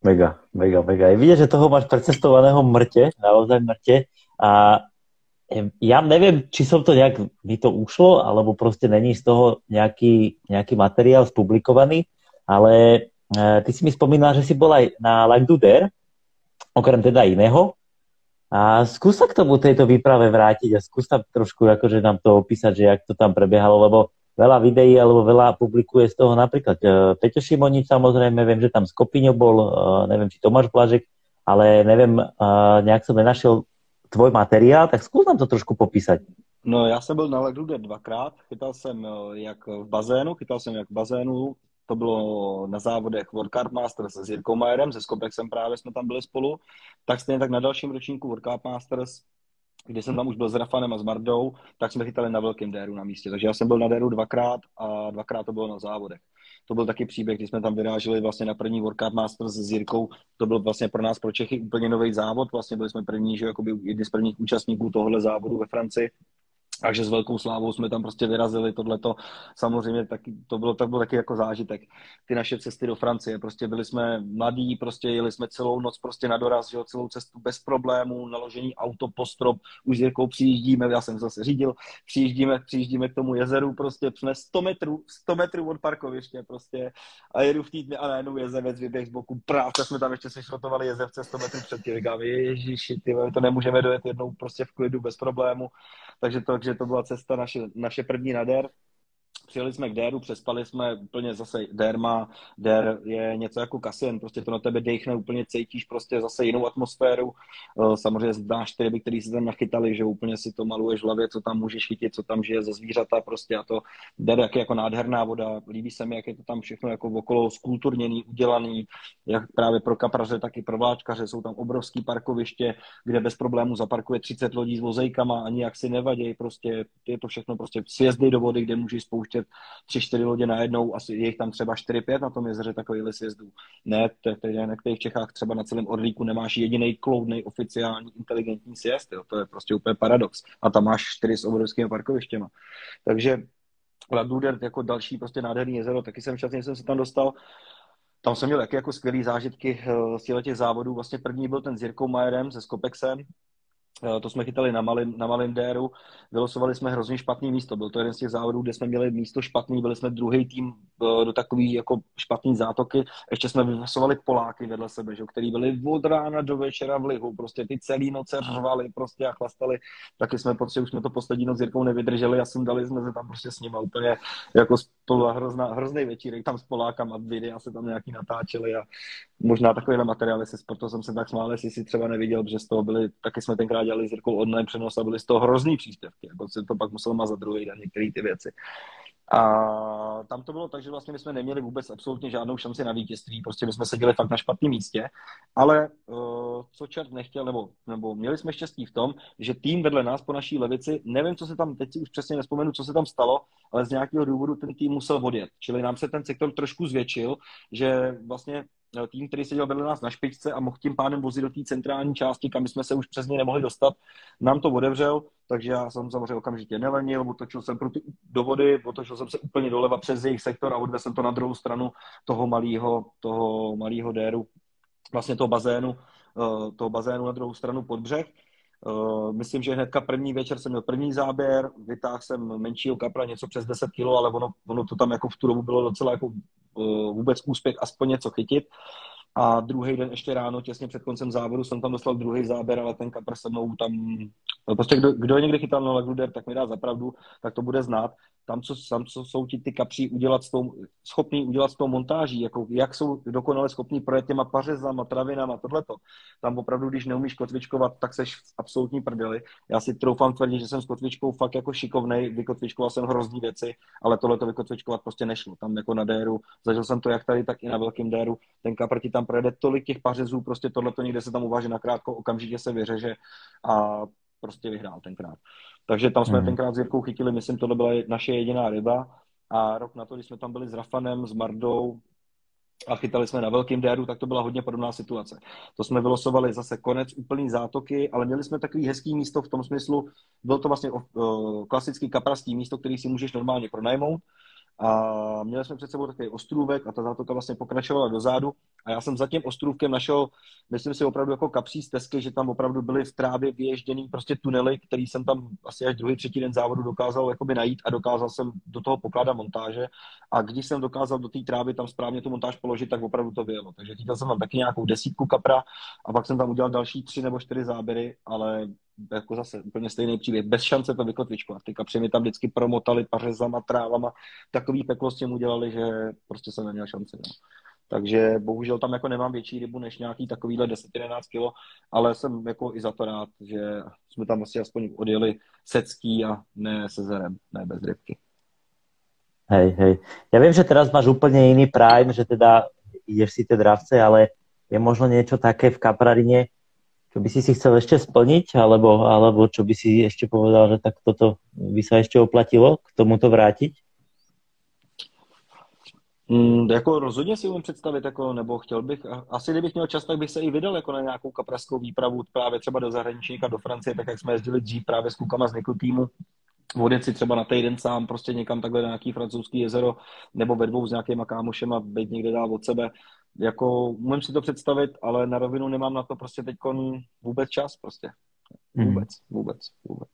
Mega, mega, mega. Je vidět, že toho máš precestovaného mrtě, naozaj mrtě. A ja neviem, či som to nejak, mi to ušlo, alebo proste není z toho nejaký, nejaký materiál spublikovaný, ale e, ty si mi spomínal, že si bol aj na Like Do Dare, okrem teda iného. A sa k tomu tejto výprave vrátiť a skús tam trošku akože nám to opísať, že jak to tam prebiehalo, lebo veľa videí alebo veľa publikuje z toho napríklad e, Peťo Šimonič samozrejme, viem, že tam Skopino bol, e, neviem, či Tomáš Blažek, ale neviem, e, nejak som nenašiel tvoj materiál, tak zkus nám to trošku popísat. No já jsem byl na Ledude dvakrát, chytal jsem eh, jak v bazénu, chytal jsem jak v bazénu, to bylo na závodech World Cup Masters s Jirkou Majerem, se Skopexem právě jsme tam byli spolu, tak stejně tak na dalším ročníku World Cup Masters, kdy jsem tam už byl s Rafanem a s Mardou, tak jsme chytali na velkém déru na místě. Takže já jsem byl na déru dvakrát a dvakrát to bylo na závodech to byl taky příběh, kdy jsme tam vyráželi vlastně na první World Cup Masters s Jirkou. To byl vlastně pro nás, pro Čechy, úplně nový závod. Vlastně byli jsme první, že jakoby jedni z prvních účastníků tohohle závodu ve Francii takže s velkou slávou jsme tam prostě vyrazili tohleto. Samozřejmě taky, to bylo, tak byl taky jako zážitek. Ty naše cesty do Francie, prostě byli jsme mladí, prostě jeli jsme celou noc prostě na doraz, že jo, celou cestu bez problémů, naložení auto, postrop, už s Jirkou přijíždíme, já jsem zase řídil, přijíždíme, přijíždíme k tomu jezeru, prostě jsme 100 metrů, 100 metrů od parkoviště prostě a jedu v týdne a najednou jezevec vyběh z boku, právě jsme tam ještě sešrotovali jezevce 100 metrů před tím, říkám, ježiši, ty, to nemůžeme dojet jednou prostě v klidu bez problému, takže to, že to byla cesta naše, naše první na DER. Přijeli jsme k Déru, přespali jsme úplně zase Dér má, je něco jako kasien, prostě to na tebe dechne, úplně cítíš prostě zase jinou atmosféru. Eh, samozřejmě znáš ty ryby, který si tam nachytali, že úplně si to maluješ v hlavě, co tam můžeš chytit, co tam žije za zvířata prostě a to Dér jak je jako nádherná voda, líbí se mi, jak je to tam všechno jako okolo skulturněný, udělaný, jak právě pro kapraře, tak i pro vláčkaře, jsou tam obrovský parkoviště, kde bez problémů zaparkuje 30 lodí s vozejkama, ani jak si nevadějí, prostě je to všechno prostě sjezdy do vody, kde můžeš spouštět prostě tři, čtyři lodě najednou, asi je jich tam třeba čtyři, pět na tom jezeře takovýhle sjezdů. Ne, na kterých v Čechách třeba na celém Orlíku nemáš jediný kloudný oficiální inteligentní sjezd, to je prostě úplně paradox. A tam máš čtyři s obrovskými parkovištěma. Takže Ladluder jako další prostě nádherný jezero, taky jsem šťastný, jsem se tam dostal. Tam jsem měl jako skvělé zážitky eh, z těch závodů. Vlastně první byl ten s Jirkou Majerem, se Skopexem, to jsme chytali na, Malin, na Malindéru, vylosovali jsme hrozně špatný místo. Byl to jeden z těch závodů, kde jsme měli místo špatný, byli jsme druhý tým eh, do takový jako špatný zátoky. Ještě jsme vylosovali Poláky vedle sebe, že, který byli od rána do večera v lihu, prostě ty celý noce řvali prostě a chlastali. Taky jsme prostě, už jsme to poslední noc s Jirkou nevydrželi a jsem dali jsme se tam prostě s nimi úplně jako spolu hrozná, hrozný večírek tam s Polákama, videa se tam nějaký natáčeli a možná takovýhle materiály se proto jsem se tak smál, jestli si třeba neviděl, že z toho byli, taky jsme tenkrát dělali s Jirkou online přenos a byly z toho hrozný příspěvky, jako se to pak musel mazat druhý den některé ty věci. A tam to bylo tak, že vlastně my jsme neměli vůbec absolutně žádnou šanci na vítězství, prostě my jsme seděli fakt na špatném místě, ale uh, co čert nechtěl, nebo, nebo měli jsme štěstí v tom, že tým vedle nás po naší levici, nevím, co se tam, teď si už přesně nespomenu, co se tam stalo, ale z nějakého důvodu ten tým musel odjet. Čili nám se ten sektor trošku zvětšil, že vlastně tým, který seděl vedle nás na špičce a mohl tím pádem vozit do té centrální části, kam jsme se už přesně nemohli dostat, nám to otevřel, takže já jsem samozřejmě okamžitě nelenil, otočil jsem pro ty, do vody, otočil jsem se úplně doleva přes jejich sektor a odvezl jsem to na druhou stranu toho malého toho malého déru, vlastně toho bazénu, eh, toho bazénu na druhou stranu pod břeh. Uh, myslím, že hnedka první večer jsem měl první záběr, vytáhl jsem menšího kapra, něco přes 10 kg, ale ono, ono to tam jako v tu dobu bylo docela jako uh, vůbec úspěch aspoň něco chytit. A druhý den ještě ráno, těsně před koncem závodu, jsem tam dostal druhý záběr, ale ten kapr se mnou tam... No prostě kdo, kdo je někdy chytal na Lagluder, tak mi dá zapravdu, tak to bude znát tam, co, tam, co jsou ti ty kapří udělat s tou, schopní udělat s tou montáží, jako jak jsou dokonale schopní projet těma pařezama, travinama, tohleto. Tam opravdu, když neumíš kotvičkovat, tak seš v absolutní prdeli. Já si troufám tvrdit, že jsem s kotvičkou fakt jako šikovnej, vykotvičkoval jsem hrozný věci, ale tohleto vykotvičkovat prostě nešlo. Tam jako na déru, zažil jsem to jak tady, tak i na velkém déru. Ten kapr ti tam projede tolik těch pařezů, prostě tohleto někde se tam uváže na krátko, okamžitě se vyřeže a prostě vyhrál tenkrát. Takže tam jsme hmm. tenkrát s Jirkou chytili, myslím, to byla naše jediná ryba. A rok na to, když jsme tam byli s Rafanem, s Mardou a chytali jsme na velkým déru, tak to byla hodně podobná situace. To jsme vylosovali zase konec úplný zátoky, ale měli jsme takový hezký místo v tom smyslu, byl to vlastně klasický kaprastý místo, který si můžeš normálně pronajmout a měli jsme před sebou takový ostrůvek a ta zátoka vlastně pokračovala dozadu a já jsem za tím ostrůvkem našel, myslím si opravdu jako kapří stezky, že tam opravdu byly v trávě vyježděný prostě tunely, který jsem tam asi až druhý, třetí den závodu dokázal jakoby najít a dokázal jsem do toho pokládat montáže a když jsem dokázal do té trávy tam správně tu montáž položit, tak opravdu to vyjelo. Takže chytil jsem tam taky nějakou desítku kapra a pak jsem tam udělal další tři nebo čtyři záběry, ale jako zase úplně stejný příběh, bez šance to vykotvičkovat. Ty kapři mi tam vždycky promotali pařezama, trávama, takový peklo s tím udělali, že prostě jsem neměl šanci. No. Takže bohužel tam jako nemám větší rybu než nějaký takovýhle 10-11 kilo, ale jsem jako i za to rád, že jsme tam asi aspoň odjeli secký a ne se zerem, ne bez rybky. Hej, hej. Ja viem, že teraz máš úplne iný prime, že teda ideš si tie dravce, ale je možno niečo také v Kaprarine, čo by si si chcel ešte splniť, alebo, alebo čo by si ešte povedal, že tak toto by sa ešte oplatilo k tomuto vrátiť? Mm, jako rozhodně si umím představit, jako, nebo chtěl bych, asi kdybych měl čas, tak bych se i vydal jako na nějakou kapraskou výpravu právě třeba do zahraničníka, do Francie, tak jak jsme jezdili dřív právě s klukama z Nikl týmu, odjet si třeba na týden sám prostě někam takhle na nějaký francouzský jezero nebo ve dvou s nějakýma kámošema, být někde dál od sebe, jako umím si to představit, ale na rovinu nemám na to prostě teď vůbec čas prostě. Hmm. Vůbec, hmm. vůbec, vůbec.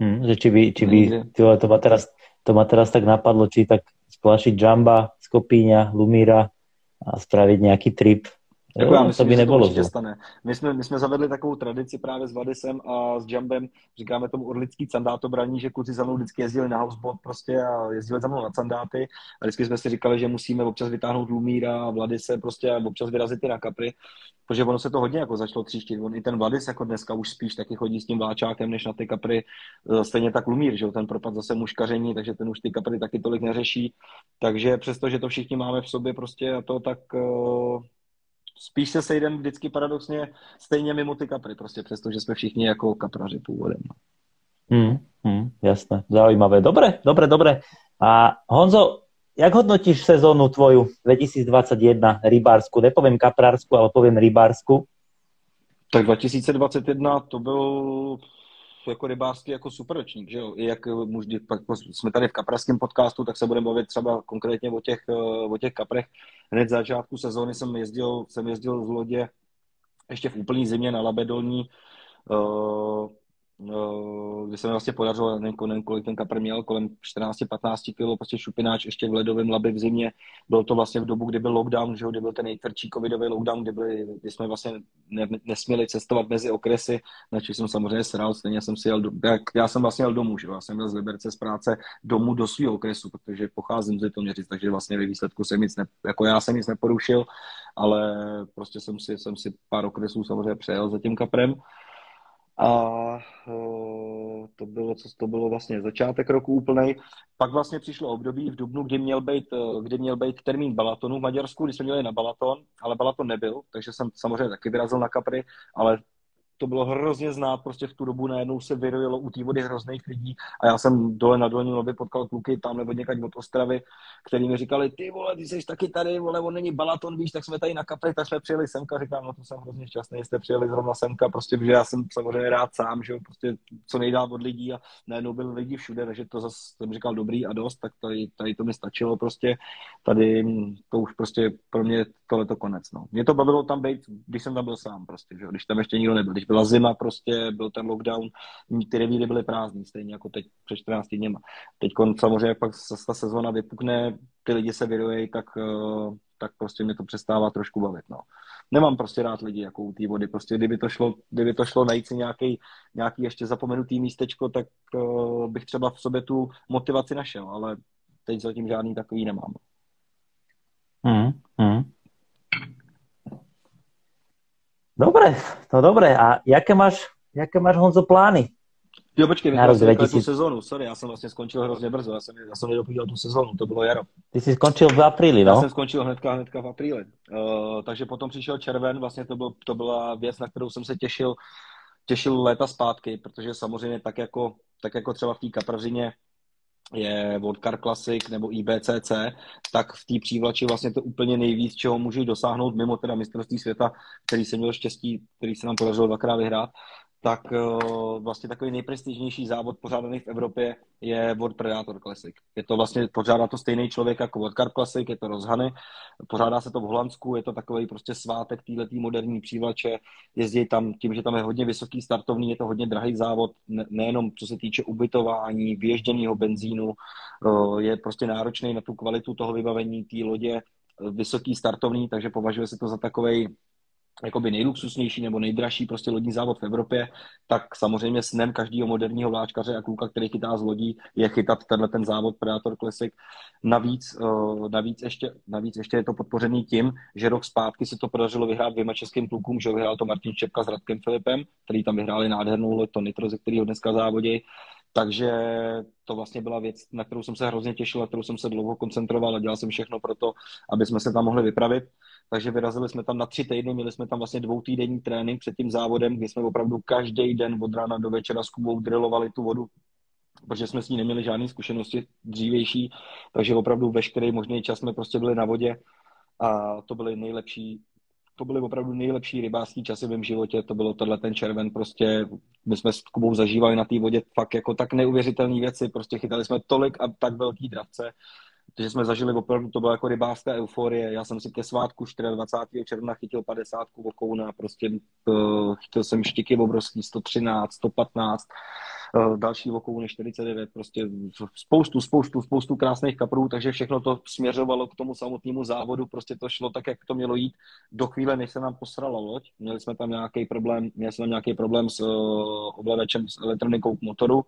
Hmm, že či by, či by tyhle, to, ma teraz, to ma teraz tak napadlo, či tak splašiť Jamba, Skopíňa, Lumíra a spraviť nejaký trip jako já myslím, to by že nebylo to stane. My jsme, my jsme zavedli takovou tradici právě s Vladisem a s Jumbem, říkáme tomu orlický candáto braní, že kluci za mnou vždycky jezdili na houseboat prostě a jezdili za mnou na candáty a vždycky jsme si říkali, že musíme občas vytáhnout Lumíra a Vladise prostě a občas vyrazit i na kapry, protože ono se to hodně jako začalo tříštit. On i ten Vladis jako dneska už spíš taky chodí s tím vláčákem, než na ty kapry. E, stejně tak Lumír, že ten propad zase muškaření, takže ten už ty kapry taky tolik neřeší. Takže přesto, že to všichni máme v sobě prostě a to tak e, spíš se sejdeme vždycky paradoxně stejně mimo ty kapry, prostě přesto, že jsme všichni jako kapraři původem. Hmm, hmm, jasné, zaujímavé. Dobre, dobre, dobre. A Honzo, jak hodnotíš sezónu tvoju 2021 rybársku? Nepovím kaprársku, ale povím rybársku. Tak 2021 to byl jako rybářství jako super ročník, že jo? I jak můžu, pak jsme tady v kapraském podcastu, tak se budeme bavit třeba konkrétně o těch, o těch kaprech. Hned začátku sezóny jsem jezdil, jsem jezdil z lodě ještě v úplný zimě na Labedolní. No, kdy se mi vlastně podařilo, nevím, kolik ten kapr měl, kolem 14-15 kg, prostě šupináč ještě v ledovém labi v zimě. Bylo to vlastně v dobu, kdy byl lockdown, že kdy byl ten nejtvrdší covidový lockdown, kdy, byli, kdy jsme vlastně ne, nesměli cestovat mezi okresy, na jsem samozřejmě sral, stejně jsem si jel, do, jak, já jsem vlastně jel domů, že já jsem jel z Liberce z práce domů do svého okresu, protože pocházím z Litoměřic, takže vlastně ve výsledku jsem nic, ne, jako já jsem nic neporušil, ale prostě jsem si, jsem si pár okresů samozřejmě přejel za tím kaprem. A to bylo, co to bylo vlastně začátek roku úplnej. Pak vlastně přišlo období v Dubnu, kdy měl být, e, kdy měl být termín Balatonu v Maďarsku, kdy jsme měli na Balaton, ale Balaton nebyl, takže jsem samozřejmě taky vyrazil na Kapry, ale to bylo hrozně znát, prostě v tu dobu najednou se vyrojilo u té vody hrozných lidí a já jsem dole na dolní lobby potkal kluky tam nebo někať od Ostravy, který mi říkali, ty vole, ty jsi taky tady, vole, on není Balaton, víš, tak jsme tady na kapli, tak jsme přijeli semka, říkám, no to jsem hrozně šťastný, jste přijeli zrovna semka, prostě, protože já jsem samozřejmě rád sám, že jo, prostě co nejdál od lidí a najednou byli lidi všude, takže to zase jsem říkal dobrý a dost, tak tady, tady to mi stačilo prostě, tady to už prostě pro mě tohle to konec, no. Mě to bavilo tam být, když jsem tam byl sám prostě, že když tam ještě nikdo nebyl, když byla zima, prostě byl ten lockdown, ty revíry byly prázdný, stejně jako teď před 14 dněma. Teď samozřejmě, jak pak ta sezóna vypukne, ty lidi se vyrojí, tak, eh, tak prostě mě to přestává trošku bavit. No. Nemám prostě rád lidi jako u té vody. Prostě kdyby to šlo, kdyby to šlo najít si nějaký, nějaký ještě zapomenutý místečko, tak uh, bych třeba v sobě tu motivaci našel, ale teď zatím žádný takový nemám. Mm, mm. Dobre, no dobre. A jaké máš, jaké máš Honzo plány? Jo, počkej, na rok 2000... tu sezónu, sorry, já jsem vlastně skončil hrozně brzo, já jsem, já jsem nedopíjel tu sezónu, to bylo jaro. Ty jsi skončil v apríli, no? Já jsem skončil hnedka, hnedka v apríli. Uh, takže potom přišel červen, vlastně to, byl, to byla věc, na kterou jsem se těšil, těšil léta zpátky, protože samozřejmě tak jako, tak jako třeba v té kapravřině je Vodkar Classic nebo IBCC, tak v té přívlači vlastně to úplně nejvíc, čeho můžu dosáhnout mimo teda mistrovství světa, který jsem měl štěstí, který se nám podařilo dvakrát vyhrát, tak uh, vlastně takový nejprestižnější závod pořádaný v Evropě je World Predator Classic. Je to vlastně, pořádá to stejný člověk jako World Car Classic, je to rozhany, pořádá se to v Holandsku, je to takový prostě svátek této moderní přívlače, jezdí tam tím, že tam je hodně vysoký startovný, je to hodně drahý závod, ne, nejenom co se týče ubytování, vyježděného benzínu, uh, je prostě náročný na tu kvalitu toho vybavení té lodě, vysoký startovný, takže považuje se to za takový jakoby nejluxusnější nebo nejdražší prostě lodní závod v Evropě, tak samozřejmě snem každého moderního vláčkaře a kluka, který chytá z lodí, je chytat tenhle ten závod Predator Classic. Navíc, uh, navíc, ještě, navíc ještě je to podpořený tím, že rok zpátky se to podařilo vyhrát dvěma českým klukům, že vyhrál to Martin Čepka s Radkem Filipem, který tam vyhráli nádhernou loď, to Nitro, ze kterého dneska závodí. Takže to vlastně byla věc, na kterou jsem se hrozně těšil, na kterou jsem se dlouho koncentroval a dělal jsem všechno pro to, aby jsme se tam mohli vypravit takže vyrazili jsme tam na tři týdny, měli jsme tam vlastně dvoutýdenní trénink před tím závodem, kdy jsme opravdu každý den od rána do večera s Kubou drillovali tu vodu, protože jsme s ní neměli žádné zkušenosti dřívější, takže opravdu veškerý možný čas jsme prostě byli na vodě a to byly nejlepší to byly opravdu nejlepší rybářský časy v mém životě, to bylo tohle ten červen, prostě my jsme s Kubou zažívali na té vodě fakt jako tak neuvěřitelné věci, prostě chytali jsme tolik a tak velký dravce, protože jsme zažili opravdu, to byla jako rybářská euforie. Já jsem si ke svátku 24. června chytil 50 vokouna, prostě uh, chytil jsem štiky obrovský 113, 115, uh, další vokouny 49, prostě spoustu, spoustu, spoustu krásných kaprů, takže všechno to směřovalo k tomu samotnému závodu, prostě to šlo tak, jak to mělo jít do chvíle, než se nám posrala loď. Měli jsme tam nějaký problém, měli jsme tam nějaký problém s uh, ovladačem, s elektronikou k motoru,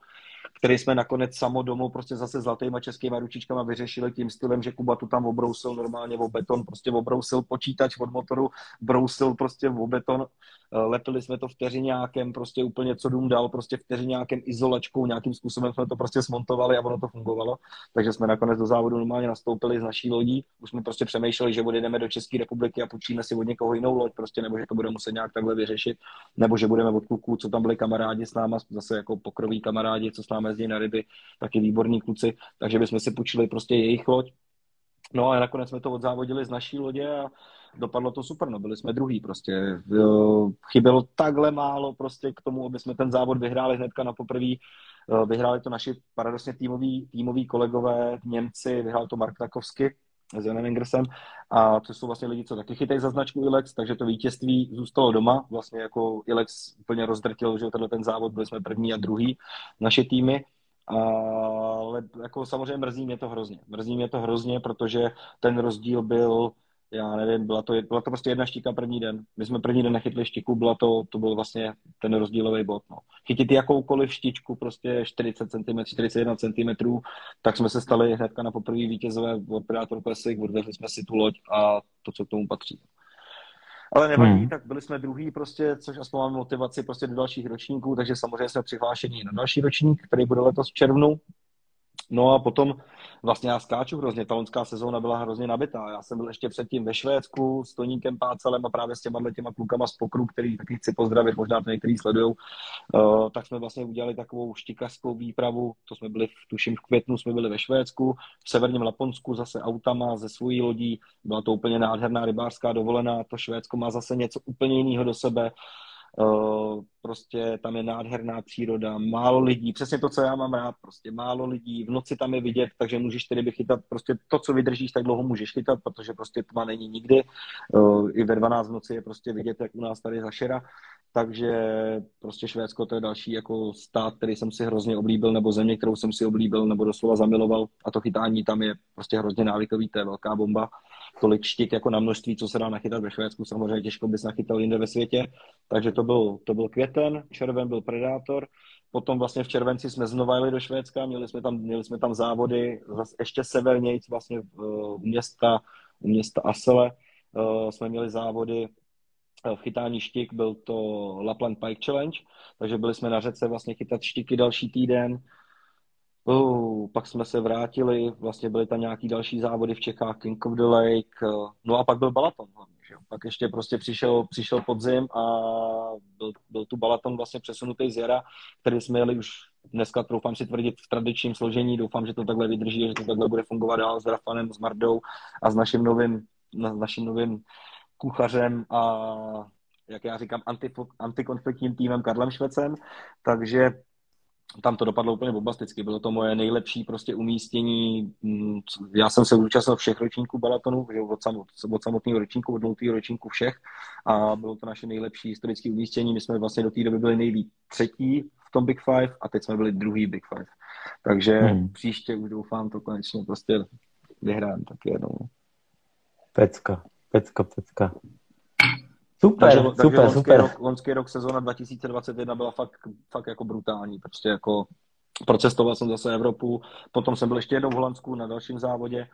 který jsme nakonec samo domů prostě zase zlatýma českýma ručičkama vyřešili tím stylem, že Kuba tu tam obrousil normálně o beton, prostě obrousil počítač od motoru, brousil prostě o beton, lepili jsme to vteřiňákem, prostě úplně co dům dal, prostě vteřiňákem izolačkou, nějakým způsobem jsme to prostě smontovali a ono to fungovalo, takže jsme nakonec do závodu normálně nastoupili z naší lodí, už jsme prostě přemýšleli, že odjedeme do České republiky a půjčíme si od někoho jinou loď, prostě nebo že to budeme muset nějak takhle vyřešit, nebo že budeme od kluků, co tam byli kamarádi s náma, zase jako pokroví kamarádi, co s námi jezdí na ryby, taky výborní kluci, takže bychom si půjčili prostě jejich loď. No a nakonec jsme to odzávodili z naší lodě a dopadlo to super, no byli jsme druhý prostě. Chybělo takhle málo prostě k tomu, aby jsme ten závod vyhráli hnedka na poprví. Vyhráli to naši paradoxně týmoví, týmoví kolegové, Němci, vyhrál to Mark Takovsky s Janem Ingersem a to jsou vlastně lidi, co taky chytají za značku Ilex, takže to vítězství zůstalo doma. Vlastně jako Ilex úplně rozdrtil, že tenhle ten závod, byli jsme první a druhý naše týmy. Ale jako samozřejmě mrzí mě to hrozně. Mrzí mě to hrozně, protože ten rozdíl byl já nevím, byla to, byla to prostě jedna štika první den. My jsme první den nechytli štiku, byla to, to byl vlastně ten rozdílový bod. No. Chytit jakoukoliv štičku, prostě 40 cm, 41 cm, tak jsme se stali hnedka na poprvé vítězové od Predator Classic, odvezli jsme si tu loď a to, co k tomu patří. Ale nevadí, hmm. tak byli jsme druhý prostě, což aspoň máme motivaci prostě do dalších ročníků, takže samozřejmě jsme přihlášeni na další ročník, který bude letos v červnu. No a potom vlastně já skáču hrozně, ta loňská sezóna byla hrozně nabitá. Já jsem byl ještě předtím ve Švédsku s Toníkem Pácelem a právě s těma těma klukama z Pokru, který taky chci pozdravit, možná to některý sledují, uh, tak jsme vlastně udělali takovou štikařskou výpravu, to jsme byli, v, tuším v květnu jsme byli ve Švédsku, v severním Laponsku zase autama ze svojí lodí, byla to úplně nádherná rybářská dovolená, to Švédsko má zase něco úplně jiného do sebe, Uh, prostě tam je nádherná příroda, málo lidí, přesně to, co já mám rád, prostě málo lidí, v noci tam je vidět, takže můžeš tedy vychytat, prostě to, co vydržíš, tak dlouho můžeš chytat, protože prostě tma není nikdy, uh, i ve 12 v noci je prostě vidět, jak u nás tady zašera, takže prostě Švédsko to je další jako stát, který jsem si hrozně oblíbil, nebo země, kterou jsem si oblíbil, nebo doslova zamiloval. A to chytání tam je prostě hrozně návykový, to je velká bomba. Tolik štik jako na množství, co se dá nachytat ve Švédsku, samozřejmě těžko bys nachytal jinde ve světě, takže to byl, to byl květen, červen byl Predátor, potom vlastně v červenci jsme znova jeli do Švédska, měli jsme tam, měli jsme tam závody zase ještě severnějc vlastně v, u města, u města Asele, uh, jsme měli závody v chytání štik, byl to Lapland Pike Challenge, takže byli jsme na řece vlastně chytat štiky další týden, Uh, pak jsme se vrátili, vlastně byly tam nějaký další závody v Čechách, King of the Lake, uh, no a pak byl Balaton hlavně, že jo. Pak ještě prostě přišel, přišel podzim a byl, byl tu Balaton vlastně přesunutý z jara, který jsme jeli už dneska, troufám si tvrdit, v tradičním složení, doufám, že to takhle vydrží, že to takhle bude fungovat dál s Rafanem, s Mardou a s naším novým, na, naším novým kuchařem a jak já říkám, anti, antikonfliktním týmem Karlem Švecem, takže tam to dopadlo úplně bombasticky. Bylo to moje nejlepší prostě umístění. Mm, já jsem se účastnil všech ročníků balatonu, od, samot, od samotného ročníku, od nultého ročníku všech a bylo to naše nejlepší historické umístění. My jsme vlastně do té doby byli nejvíc třetí v tom Big Five a teď jsme byli druhý Big Five. Takže hmm. příště už doufám to konečně prostě vyhrám taky jednou. Pecka, pecka, pecka. Super, takže, super, takže loňský super. Rok, loňský rok sezóna 2021 byla fakt, fakt jako brutální, prostě jako procestoval jsem zase Evropu, potom jsem byl ještě jednou v Holandsku na dalším závodě.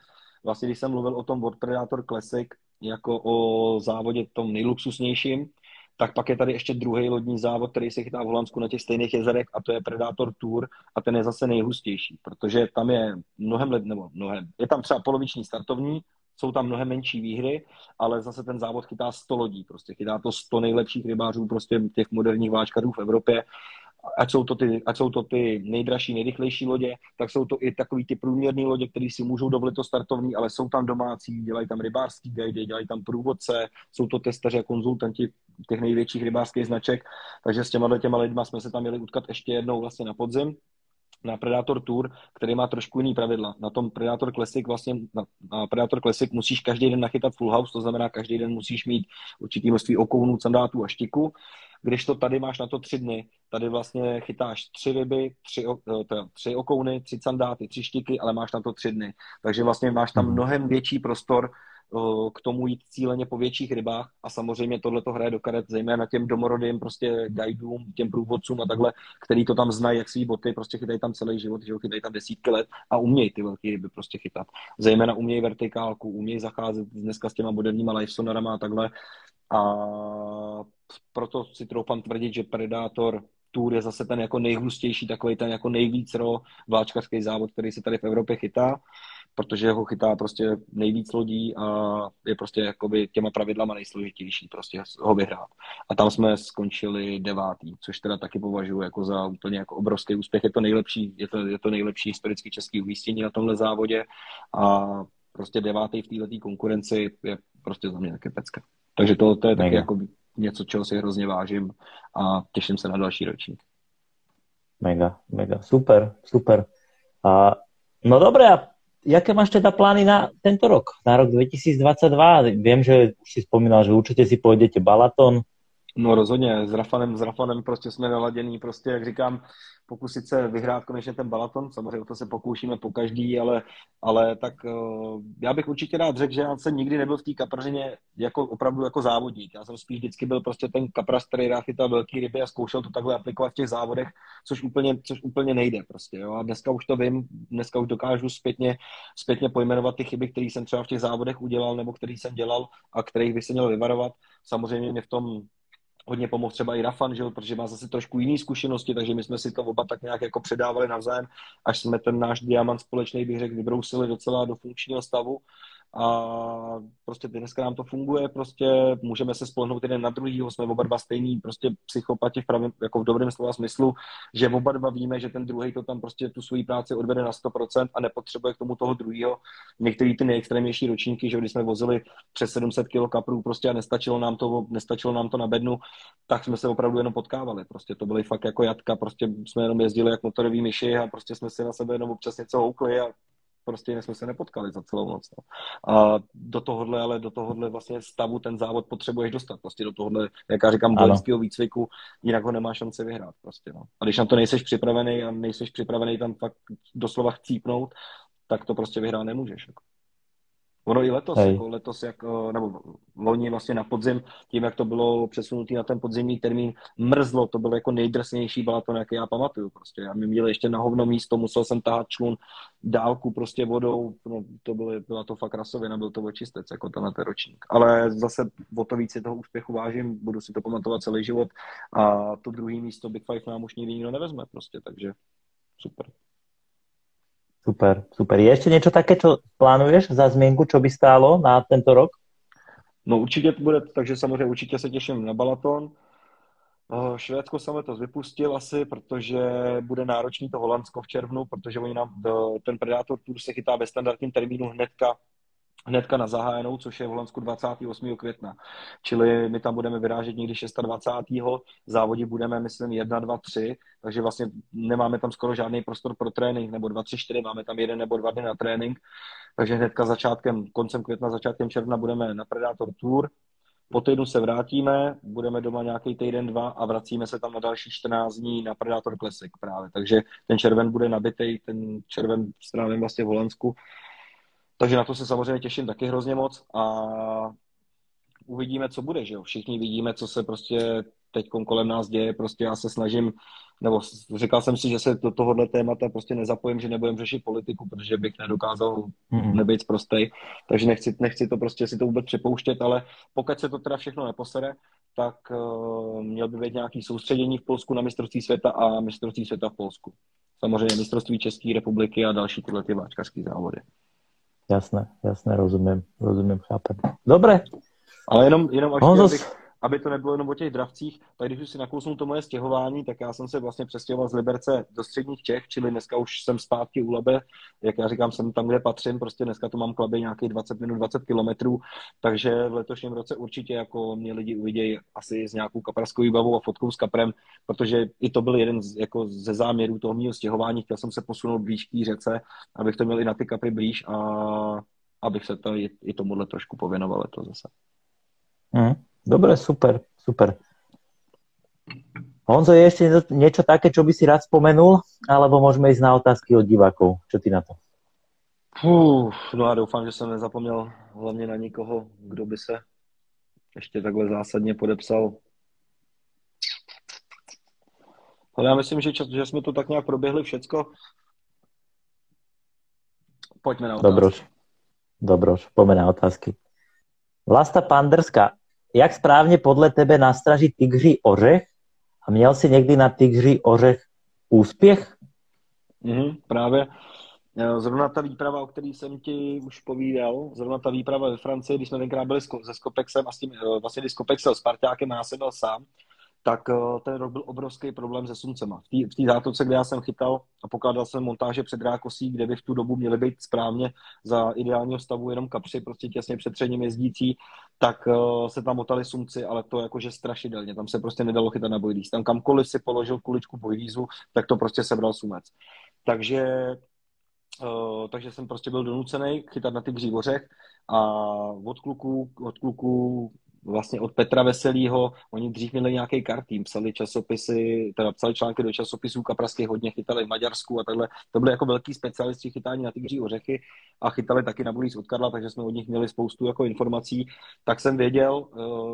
Vlastně, když jsem mluvil o tom World Predator Classic jako o závodě tom nejluxusnějším, tak pak je tady ještě druhý lodní závod, který se chytá v Holandsku na těch stejných jezerech a to je Predator Tour a ten je zase nejhustější, protože tam je mnohem, nebo mnohem, je tam třeba poloviční startovní, jsou tam mnohem menší výhry, ale zase ten závod chytá 100 lodí, prostě chytá to 100 nejlepších rybářů prostě těch moderních váčkarů v Evropě. Ať jsou, to ty, ať jsou to ty nejdražší, nejrychlejší lodě, tak jsou to i takový ty průměrné lodě, které si můžou dovolit to startovní, ale jsou tam domácí, dělají tam rybářský guide, dělají tam průvodce, jsou to testaři a konzultanti těch největších rybářských značek, takže s těma těma lidma jsme se tam měli utkat ještě jednou vlastně na podzim, na Predator Tour, který má trošku jiný pravidla. Na tom Predator Classic vlastně, na, na Predator Classic musíš každý den nachytat full house, to znamená, každý den musíš mít určitý množství okounů, sandátů a štiku. Když to tady máš na to tři dny, tady vlastně chytáš tři ryby, tři, eh, teda, tři okouny, tři sandáty, tři štiky, ale máš na to tři dny. Takže vlastně máš tam mhm. mnohem větší prostor k tomu jít cíleně po větších rybách. A samozřejmě tohle to hraje do karet zejména těm domorodým prostě guidům, těm průvodcům a takhle, který to tam znají jak svý boty, prostě chytají tam celý život, že chytají tam desítky let a umějí ty velké ryby prostě chytat. Zejména umějí vertikálku, umějí zacházet dneska s těma moderníma lifesonarama a takhle. A proto si troufám tvrdit, že Predator Tour je zase ten jako nejhustější, takový ten jako nejvíc ro vláčkarský závod, který se tady v Evropě chytá protože ho chytá prostě nejvíc lodí a je prostě jakoby těma pravidlama nejsložitější prostě ho vyhrát. A tam jsme skončili devátý, což teda taky považuji jako za úplně jako obrovský úspěch. Je to nejlepší, je to, je to nejlepší historicky český umístění na tomhle závodě a prostě devátý v této konkurenci je prostě za mě taky pecka. Takže to, to je taky jako něco, čeho si hrozně vážím a těším se na další ročník. Mega, mega, super, super. A, no dobré, a jaké máš teda plány na tento rok, na rok 2022? Vím, že už si vzpomínal, že určitě si pojedete Balaton. No rozhodně, s Rafanem, s Rafanem prostě jsme naladění, prostě jak říkám, pokusit se vyhrát konečně ten balaton. Samozřejmě to se pokoušíme po každý, ale, ale tak uh, já bych určitě rád řekl, že já jsem nikdy nebyl v té kaprařině jako opravdu jako závodník. Já jsem spíš vždycky byl prostě ten kaprař, který rád chytal velký ryby a zkoušel to takhle aplikovat v těch závodech, což úplně, což úplně nejde prostě. Jo? A dneska už to vím, dneska už dokážu zpětně, zpětně pojmenovat ty chyby, které jsem třeba v těch závodech udělal nebo které jsem dělal a kterých bych se měl vyvarovat. Samozřejmě mě v tom hodně pomohl třeba i Rafan, že protože má zase trošku jiné zkušenosti, takže my jsme si to oba tak nějak jako předávali navzájem, až jsme ten náš diamant společný, bych řekl, vybrousili docela do funkčního stavu a prostě dneska nám to funguje, prostě můžeme se spolehnout jeden na druhýho, jsme oba dva stejný prostě psychopati v pravém, jako v dobrém slova smyslu, že oba dva víme, že ten druhý to tam prostě tu svoji práci odvede na 100% a nepotřebuje k tomu toho druhého. Některý ty nejextrémnější ročníky, že když jsme vozili přes 700 kg kaprů prostě a nestačilo nám to, nestačilo nám to na bednu, tak jsme se opravdu jenom potkávali. Prostě to byly fakt jako jatka, prostě jsme jenom jezdili jak motorový myši a prostě jsme si na sebe jenom občas něco houkli a prostě jinak jsme se nepotkali za celou noc. No. A do tohohle, ale do tohohle vlastně stavu ten závod potřebuješ dostat. Prostě do tohohle, jak já říkám, vojenského výcviku, jinak ho nemá šance vyhrát. Prostě, no. A když na to nejseš připravený a nejseš připravený tam fakt doslova chcípnout, tak to prostě vyhrát nemůžeš. Jako. Ono i letos, jako letos, jak, nebo loni vlastně na podzim, tím, jak to bylo přesunutý na ten podzimní termín, mrzlo, to bylo jako nejdrsnější balaton, jaký já pamatuju. Prostě. Já mi měl ještě na hovno místo, musel jsem tahat člun dálku prostě vodou, no, to bylo, byla to fakt rasovina, byl to očistec, jako tenhle ten ročník. Ale zase o to víc si toho úspěchu vážím, budu si to pamatovat celý život a to druhý místo Big Five nám už nikdy nikdo nevezme prostě, takže super. Super, super. Je ešte niečo také, čo plánuješ za změnku, čo by stálo na tento rok? No určitě to bude, takže samozřejmě určitě se těším na Balaton. Eh, Švédsko jsem letos vypustil asi, protože bude náročný to Holandsko v červnu, protože oni nám ten Predator Tour se chytá ve standardním termínu hnedka hnedka na zahájenou, což je v Holandsku 28. května. Čili my tam budeme vyrážet někdy 26. závodí budeme, myslím, 1, 2, 3, takže vlastně nemáme tam skoro žádný prostor pro trénink, nebo 2, 3, 4, máme tam jeden nebo dva dny na trénink, takže hnedka začátkem, koncem května, začátkem června budeme na Predator Tour, po týdnu se vrátíme, budeme doma nějaký týden, dva a vracíme se tam na další 14 dní na Predator Classic právě. Takže ten červen bude nabitý, ten červen strávím vlastně v Holandsku takže na to se samozřejmě těším taky hrozně moc a uvidíme, co bude, že jo. Všichni vidíme, co se prostě teď kolem nás děje, prostě já se snažím, nebo říkal jsem si, že se do tohohle témata prostě nezapojím, že nebudem řešit politiku, protože bych nedokázal mm-hmm. nebýt prostej, takže nechci, nechci to prostě si to vůbec přepouštět, ale pokud se to teda všechno neposere, tak uh, měl by být nějaký soustředění v Polsku na mistrovství světa a mistrovství světa v Polsku. Samozřejmě mistrovství České republiky a další tyhle ty váčkařské závody. Jasné, jasné, rozumím, rozumím, chápem. Dobre. Ale jenom, jenom až Honzo... abych, aby to nebylo jenom o těch dravcích, tak když už si nakousnu to moje stěhování, tak já jsem se vlastně přestěhoval z Liberce do středních Čech, čili dneska už jsem zpátky u Labe, jak já říkám, jsem tam, kde patřím, prostě dneska to mám k Labe nějakých 20 minut, 20 kilometrů, takže v letošním roce určitě jako mě lidi uvidějí asi s nějakou kaparskou výbavou a fotkou s kaprem, protože i to byl jeden z, jako ze záměrů toho mého stěhování, chtěl jsem se posunout blíž k řece, abych to měl i na ty kapry blíž a abych se to i, i tomuhle trošku pověnoval to zase. Mm. Dobre, super, super. Honzo, je ešte niečo také, čo by si rád spomenul? Alebo môžeme ísť na otázky od divákov? Čo ty na to? Uf, no a doufám, že jsem nezapomněl hlavně na nikoho, kdo by se ještě takhle zásadně podepsal. Ale já myslím, že, že jsme to tak nějak proběhli všecko. Pojďme na otázky. Dobroš. Dobroš, pojďme na otázky. Vlasta Panderská jak správně podle tebe nastraží tygří ořech? A měl jsi někdy na tygří ořech úspěch? Mm, právě. Eh, zrovna ta výprava, o který jsem ti už povídal, zrovna ta výprava ve Francii, když jsme tenkrát byli se Skopexem a s tím, eh, vlastně když Skopex s Spartákem a já jsem byl sám, tak eh, ten rok byl obrovský problém se suncema. V té zátoce, kde já jsem chytal a pokládal jsem montáže před rákosí, kde by v tu dobu měly být správně za ideálního stavu jenom kapři, prostě těsně před předním jezdící, tak uh, se tam motali sumci, ale to jakože strašidelně. Tam se prostě nedalo chytat na bojlíz. Tam kamkoliv si položil kuličku bojlízu, tak to prostě sebral sumec. Takže Uh, takže jsem prostě byl donucený chytat na ty křívořech a od kluků, od kluků vlastně od Petra Veselýho, oni dřív měli nějaký kartým, psali časopisy, teda psali články do časopisů kapraských, hodně chytali v Maďarsku a takhle. To byly jako velký specialisti chytání na tygří ořechy a chytali taky na bulíz od Karla, takže jsme od nich měli spoustu jako informací. Tak jsem věděl,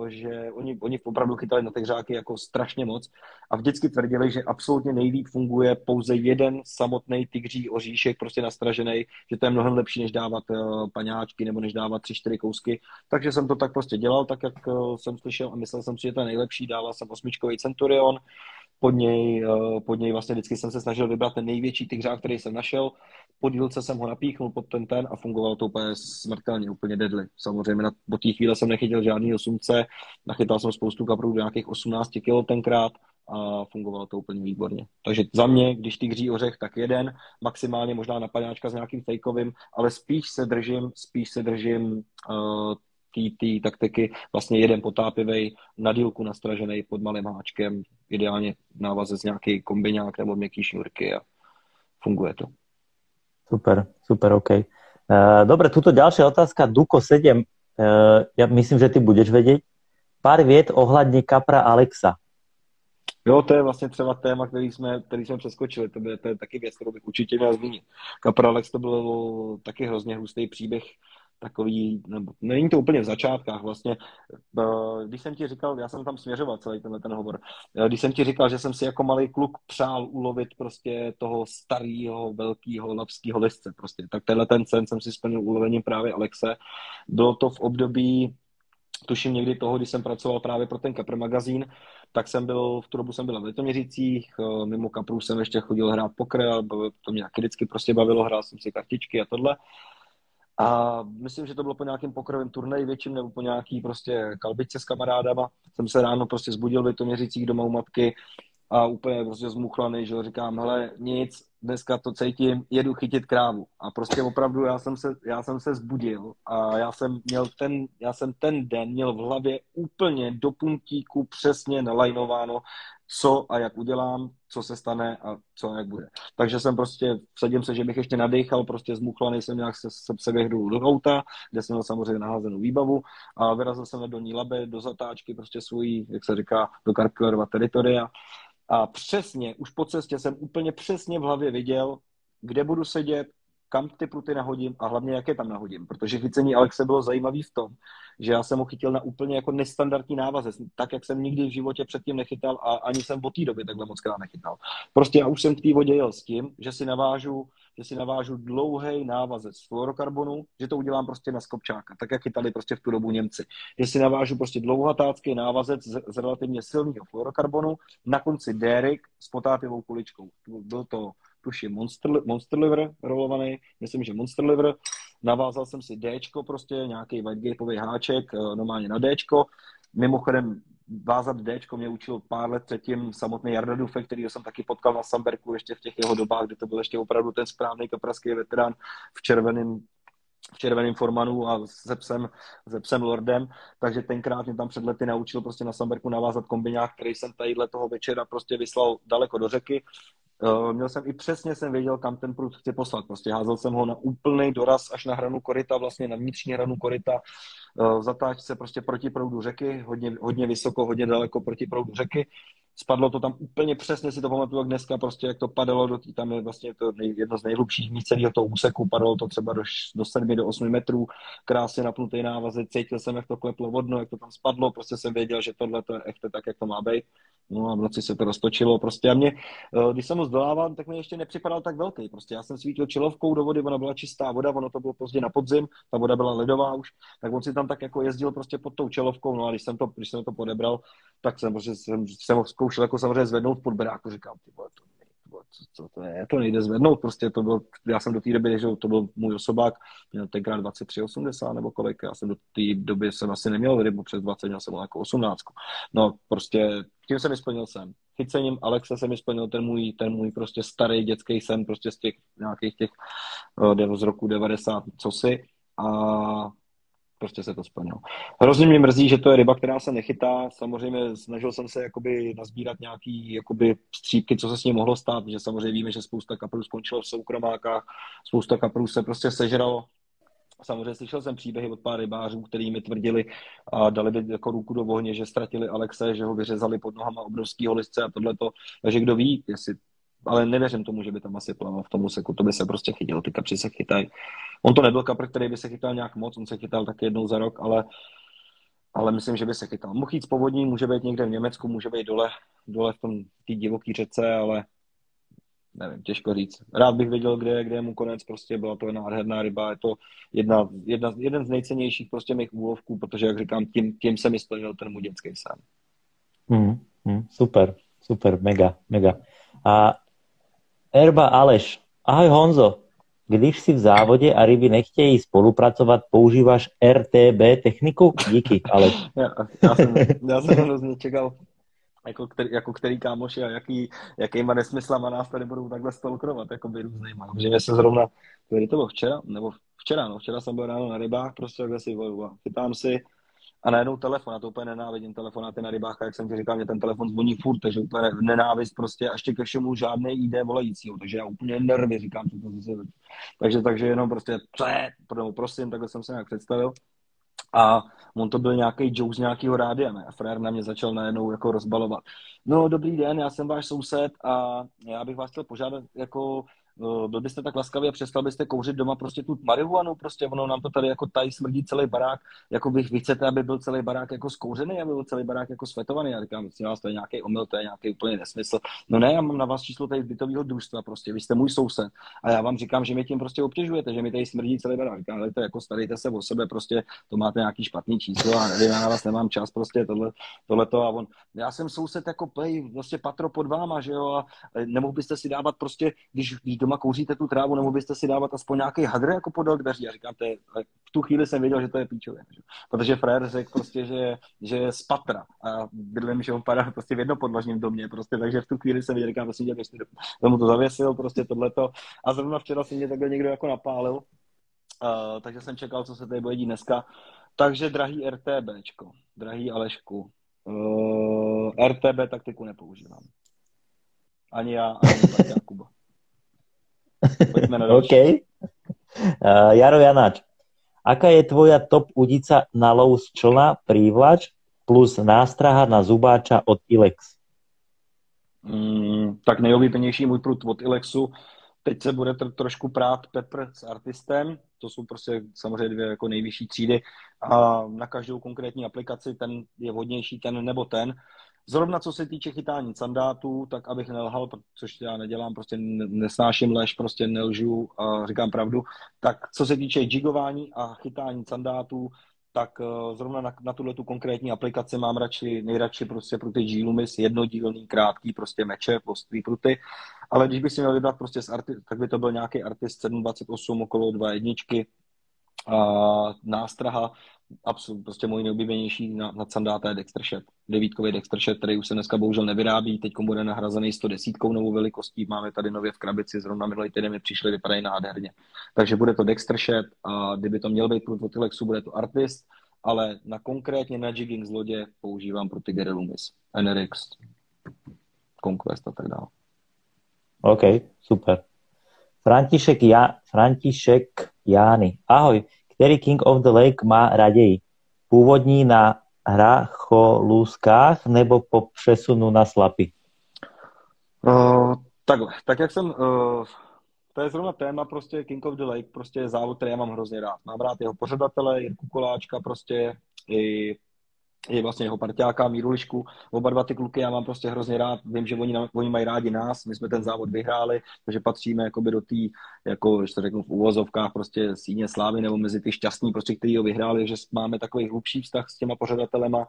eh, že oni, oni opravdu chytali na tygřáky jako strašně moc a vždycky tvrdili, že absolutně nejlíp funguje pouze jeden samotný tygří oříšek, prostě nastražený, že to je mnohem lepší, než dávat eh, paňáčky nebo než dávat tři, čtyři kousky. Takže jsem to tak prostě dělal, tak jak jsem slyšel a myslel jsem si, že to je nejlepší. Dával jsem osmičkový Centurion, pod něj, uh, pod něj vlastně vždycky jsem se snažil vybrat ten největší tygřák, který jsem našel. Po dílce jsem ho napíchnul pod ten ten a fungovalo to úplně smrtelně, úplně deadly. Samozřejmě na, po té chvíli jsem nechytil žádný osumce, nachytal jsem spoustu kaprů do nějakých 18 kg tenkrát a fungovalo to úplně výborně. Takže za mě, když tygří ořech, tak jeden, maximálně možná napadňáčka s nějakým fejkovým, ale spíš se držím, spíš se držím uh, té taktiky vlastně jeden potápivý na dílku nastražený pod malým háčkem, ideálně návaze z nějaký kombiňák nebo měkký šňůrky a funguje to. Super, super, OK. Uh, dobre, tuto ďalšia otázka, Duko 7, uh, ja myslím, že ty budeš vedieť. Pár vět ohledně Kapra Alexa. Jo, to je vlastně třeba téma, který jsme, který jsme přeskočili. To, by, to je taky věc, kterou bych určitě měl zmínit. Kapra Alex to byl taky hrozně hustý příběh takový, nebo není to úplně v začátkách vlastně, eh, když jsem ti říkal, já jsem tam směřoval celý tenhle ten hovor, eh, když jsem ti říkal, že jsem si jako malý kluk přál ulovit prostě toho starého, velkého lapského listce prostě, tak tenhle ten sen jsem si splnil ulovením právě Alexe. Bylo to v období, tuším někdy toho, když jsem pracoval právě pro ten Kapr magazín, tak jsem byl, v tu dobu jsem byl v Litoměřicích, eh, mimo Kapru jsem ještě chodil hrát pokr, to mě taky vždycky prostě bavilo, hrál jsem si kartičky a tohle. A myslím, že to bylo po nějakém pokrovém turnaji větším nebo po nějaký prostě kalbičce s kamarádama. Jsem se ráno prostě zbudil v měřících doma u matky a úplně prostě zmuchlaný, že říkám, hele, nic, dneska to cítím, jedu chytit krávu. A prostě opravdu já jsem se, já jsem se zbudil a já jsem měl ten, já jsem ten den měl v hlavě úplně do puntíku přesně nalajnováno, co a jak udělám, co se stane a co a jak bude. Takže jsem prostě, vsadím se, že bych ještě nadechal, prostě zmuchlaný jsem nějak se, se, se vyhru do auta, kde jsem měl samozřejmě naházenou výbavu a vyrazil jsem do ní labe, do zatáčky, prostě svůj, jak se říká, do Karklerova teritoria a přesně, už po cestě jsem úplně přesně v hlavě viděl, kde budu sedět, kam ty pruty nahodím a hlavně jak je tam nahodím. Protože chycení Alexe bylo zajímavý v tom, že já jsem ho chytil na úplně jako nestandardní návazec, tak jak jsem nikdy v životě předtím nechytal a ani jsem od té doby takhle moc krát nechytal. Prostě já už jsem v té vodě jel s tím, že si navážu že si navážu dlouhý návazec z fluorokarbonu, že to udělám prostě na skopčáka, tak jak chytali prostě v tu dobu Němci. Že si navážu prostě dlouhatácký návazec z, z relativně silného fluorokarbonu, na konci dérik s potápivou kuličkou. Byl to tuším Monster, Monster Liver rolovaný, myslím, že Monster Liver. Navázal jsem si D, prostě nějaký whitegateový háček, eh, normálně na D. Mimochodem vázat D mě učil pár let předtím samotný Jarda Dufe, který jsem taky potkal na Samberku ještě v těch jeho dobách, kdy to byl ještě opravdu ten správný kapraský veterán v červeném v červeném formanu a se psem, se psem Lordem, takže tenkrát mě tam před lety naučil prostě na Samberku navázat kombiňák, který jsem tadyhle toho večera prostě vyslal daleko do řeky. Uh, měl jsem i přesně jsem věděl, kam ten prut chci poslat. Prostě házel jsem ho na úplný doraz až na hranu korita, vlastně na vnitřní hranu korita, uh, zatáčce prostě proti proudu řeky, hodně, hodně vysoko, hodně daleko proti proudu řeky. Spadlo to tam úplně přesně, si to pamatuju jak dneska, prostě jak to padalo, do tý, tam je vlastně to nej, jedno z nejhlubších míst celého toho úseku, padalo to třeba do, do 7, do 8 metrů, krásně napnutý návazec, cítil jsem, jak to kleplo vodno, jak to tam spadlo, prostě jsem věděl, že tohle to je echt tak, jak to má být. No a v noci se to roztočilo prostě a mě, eh, když jsem ho zdolával, tak mi ještě nepřipadal tak velký. Prostě já jsem svítil čilovkou do vody, ona byla čistá voda, ono to bylo pozdě na podzim, ta voda byla ledová už, tak on si tam tak jako jezdil prostě pod tou čelovkou, no a když jsem to, když jsem to podebral, tak jsem, prostě jsem, jsem ho zkoušel jako samozřejmě zvednout pod beráku, říkám, ty vole, to co, co to je, to nejde zvednout, prostě to byl, já jsem do té doby, že to byl můj osobák, měl tenkrát 23,80 nebo kolik, já jsem do té doby jsem asi neměl rybu přes 20, měl jsem jako 18. No prostě tím jsem splnil sen. Chycením Alexa jsem splnil ten můj, ten můj prostě starý dětský sen, prostě z těch nějakých těch uh, z roku 90, co si. A prostě se to splnilo. Hrozně mě mrzí, že to je ryba, která se nechytá. Samozřejmě snažil jsem se jakoby nazbírat nějaký jakoby střípky, co se s ním mohlo stát, že samozřejmě víme, že spousta kaprů skončilo v soukromákách, spousta kaprů se prostě sežralo. Samozřejmě slyšel jsem příběhy od pár rybářů, který mi tvrdili a dali by jako ruku do ohně, že ztratili Alexe, že ho vyřezali pod nohama obrovský lisce a tohleto. Takže kdo ví, jestli ale nevěřím tomu, že by tam asi plaval v tom úseku, to by se prostě chytil, ty kapři se chytají. On to nebyl kapr, který by se chytal nějak moc, on se chytal taky jednou za rok, ale, ale myslím, že by se chytal. Mohl jít z povodní, může být někde v Německu, může být dole, dole v tom té divoké řece, ale nevím, těžko říct. Rád bych věděl, kde, kde je mu konec, prostě byla to nádherná ryba, je to jedna, jedna, jeden z nejcennějších prostě mých úlovků, protože, jak říkám, tím, tím se mi splnil ten můj dětský sen. Hmm, hmm, super, super, mega, mega. A Erba Aleš. Ahoj Honzo. Když si v závodě a ryby nechtějí spolupracovat, používáš RTB techniku? Díky, Aleš. Já, já, jsem, já jsem hrozně čekal, jako který, jako který kámoši a jaký, jakýma nesmyslama nás tady budou takhle stalkrovat, jako by. Že mě se zrovna, kdy to bylo včera, nebo včera, no, včera jsem byl ráno na rybách, prostě takhle si a chytám si a najednou telefon, a to úplně nenávidím telefonáty na rybách, jak jsem ti říkal, mě ten telefon zvoní furt, takže úplně nenávist prostě a ještě ke všemu žádné ID volajícího, takže já úplně nervy říkám, co to zase. Takže, takže jenom prostě, je, prosím, takhle jsem se nějak představil. A on to byl nějaký joke z nějakého rádia, ne? A frér na mě začal najednou jako rozbalovat. No, dobrý den, já jsem váš soused a já bych vás chtěl požádat, jako byl byste tak laskavý a přestal byste kouřit doma prostě tu marihuanu, prostě ono nám to tady jako tady smrdí celý barák, jako bych, vy chcete, aby byl celý barák jako zkouřený, aby byl celý barák jako svetovaný. Já říkám, myslím vás, to je nějaký omyl, to je nějaký úplně nesmysl. No ne, já mám na vás číslo tady bytového družstva, prostě, vy jste můj soused. A já vám říkám, že mi tím prostě obtěžujete, že mi tady smrdí celý barák. Říkám, ale to jako starejte se o sebe, prostě to máte nějaký špatný číslo a nevím, já na vás nemám čas, prostě tohle, tohle to. A on, já jsem soused jako play, vlastně patro pod váma, že jo, a nemohl byste si dávat prostě, když, když doma doma kouříte tu trávu, nebo byste si dávat aspoň nějaký hadr jako podal dveří. A říkám, to je, v tu chvíli jsem věděl, že to je píčové. Protože frér řekl prostě, že, že je z patra a bydlím, že on padá prostě v jednopodlažním domě, prostě, takže v tu chvíli jsem věděl, říkám, prostě, že jsem mu to zavěsil, prostě tohleto. A zrovna včera si mě takhle někdo jako napálil, uh, takže jsem čekal, co se tady bude dneska. Takže drahý RTBčko, drahý Alešku, uh, RTB taktiku nepoužívám. Ani já, ani Jakuba. Pojďme na OK. Uh, Jaro Janáč, aká je tvoja top udica na lov z člna, prívlač plus nástraha na zubáča od Ilex? Mm, tak nejoblíbenější můj prut od Ilexu. Teď se bude tr- trošku prát Pepper s artistem, to jsou prostě samozřejmě dvě jako nejvyšší třídy a na každou konkrétní aplikaci ten je vhodnější ten nebo ten. Zrovna co se týče chytání sandátů, tak abych nelhal, což já nedělám, prostě nesnáším lež, prostě nelžu a říkám pravdu, tak co se týče jigování a chytání sandátů, tak uh, zrovna na, na tuhle tu konkrétní aplikaci mám radši, nejradši prostě pro ty G-Lumis jednodílný, krátký prostě meče, ostrý pruty, ale když bych si měl vybrat prostě z arti, tak by to byl nějaký artist 728 okolo 2 a nástraha, absolutně prostě můj nejoblíbenější na, na Sandáta je Dexter Shed. Devítkový Dexter Shed, který už se dneska bohužel nevyrábí, teď bude nahrazený 110 novou velikostí, máme tady nově v krabici, zrovna minulý týden mi přišli, vypadají nádherně. Takže bude to Dexter Shed a kdyby to měl být pro Tilexu, bude to Artist, ale na konkrétně na jigging z lodě používám pro ty Loomis, NRX, Conquest a tak dále. OK, super. František, ja, František Jány. Ahoj, Který King of the Lake má raději? Původní na hracholůzkách nebo po přesunu na slapy? Uh, takhle, tak jak jsem, uh, to je zrovna téma prostě King of the Lake, prostě je závod, který já mám hrozně rád. Mám rád jeho pořadatele, Jirku Koláčka, prostě i je vlastně jeho parťáka Míru Lišku. Oba dva ty kluky já mám prostě hrozně rád. Vím, že oni, oni mají rádi nás, my jsme ten závod vyhráli, takže patříme jakoby do té, jako, když to řeknu v úvozovkách, prostě síně slávy nebo mezi ty šťastní, prostě, který ho vyhráli, že máme takový hlubší vztah s těma pořadatelema.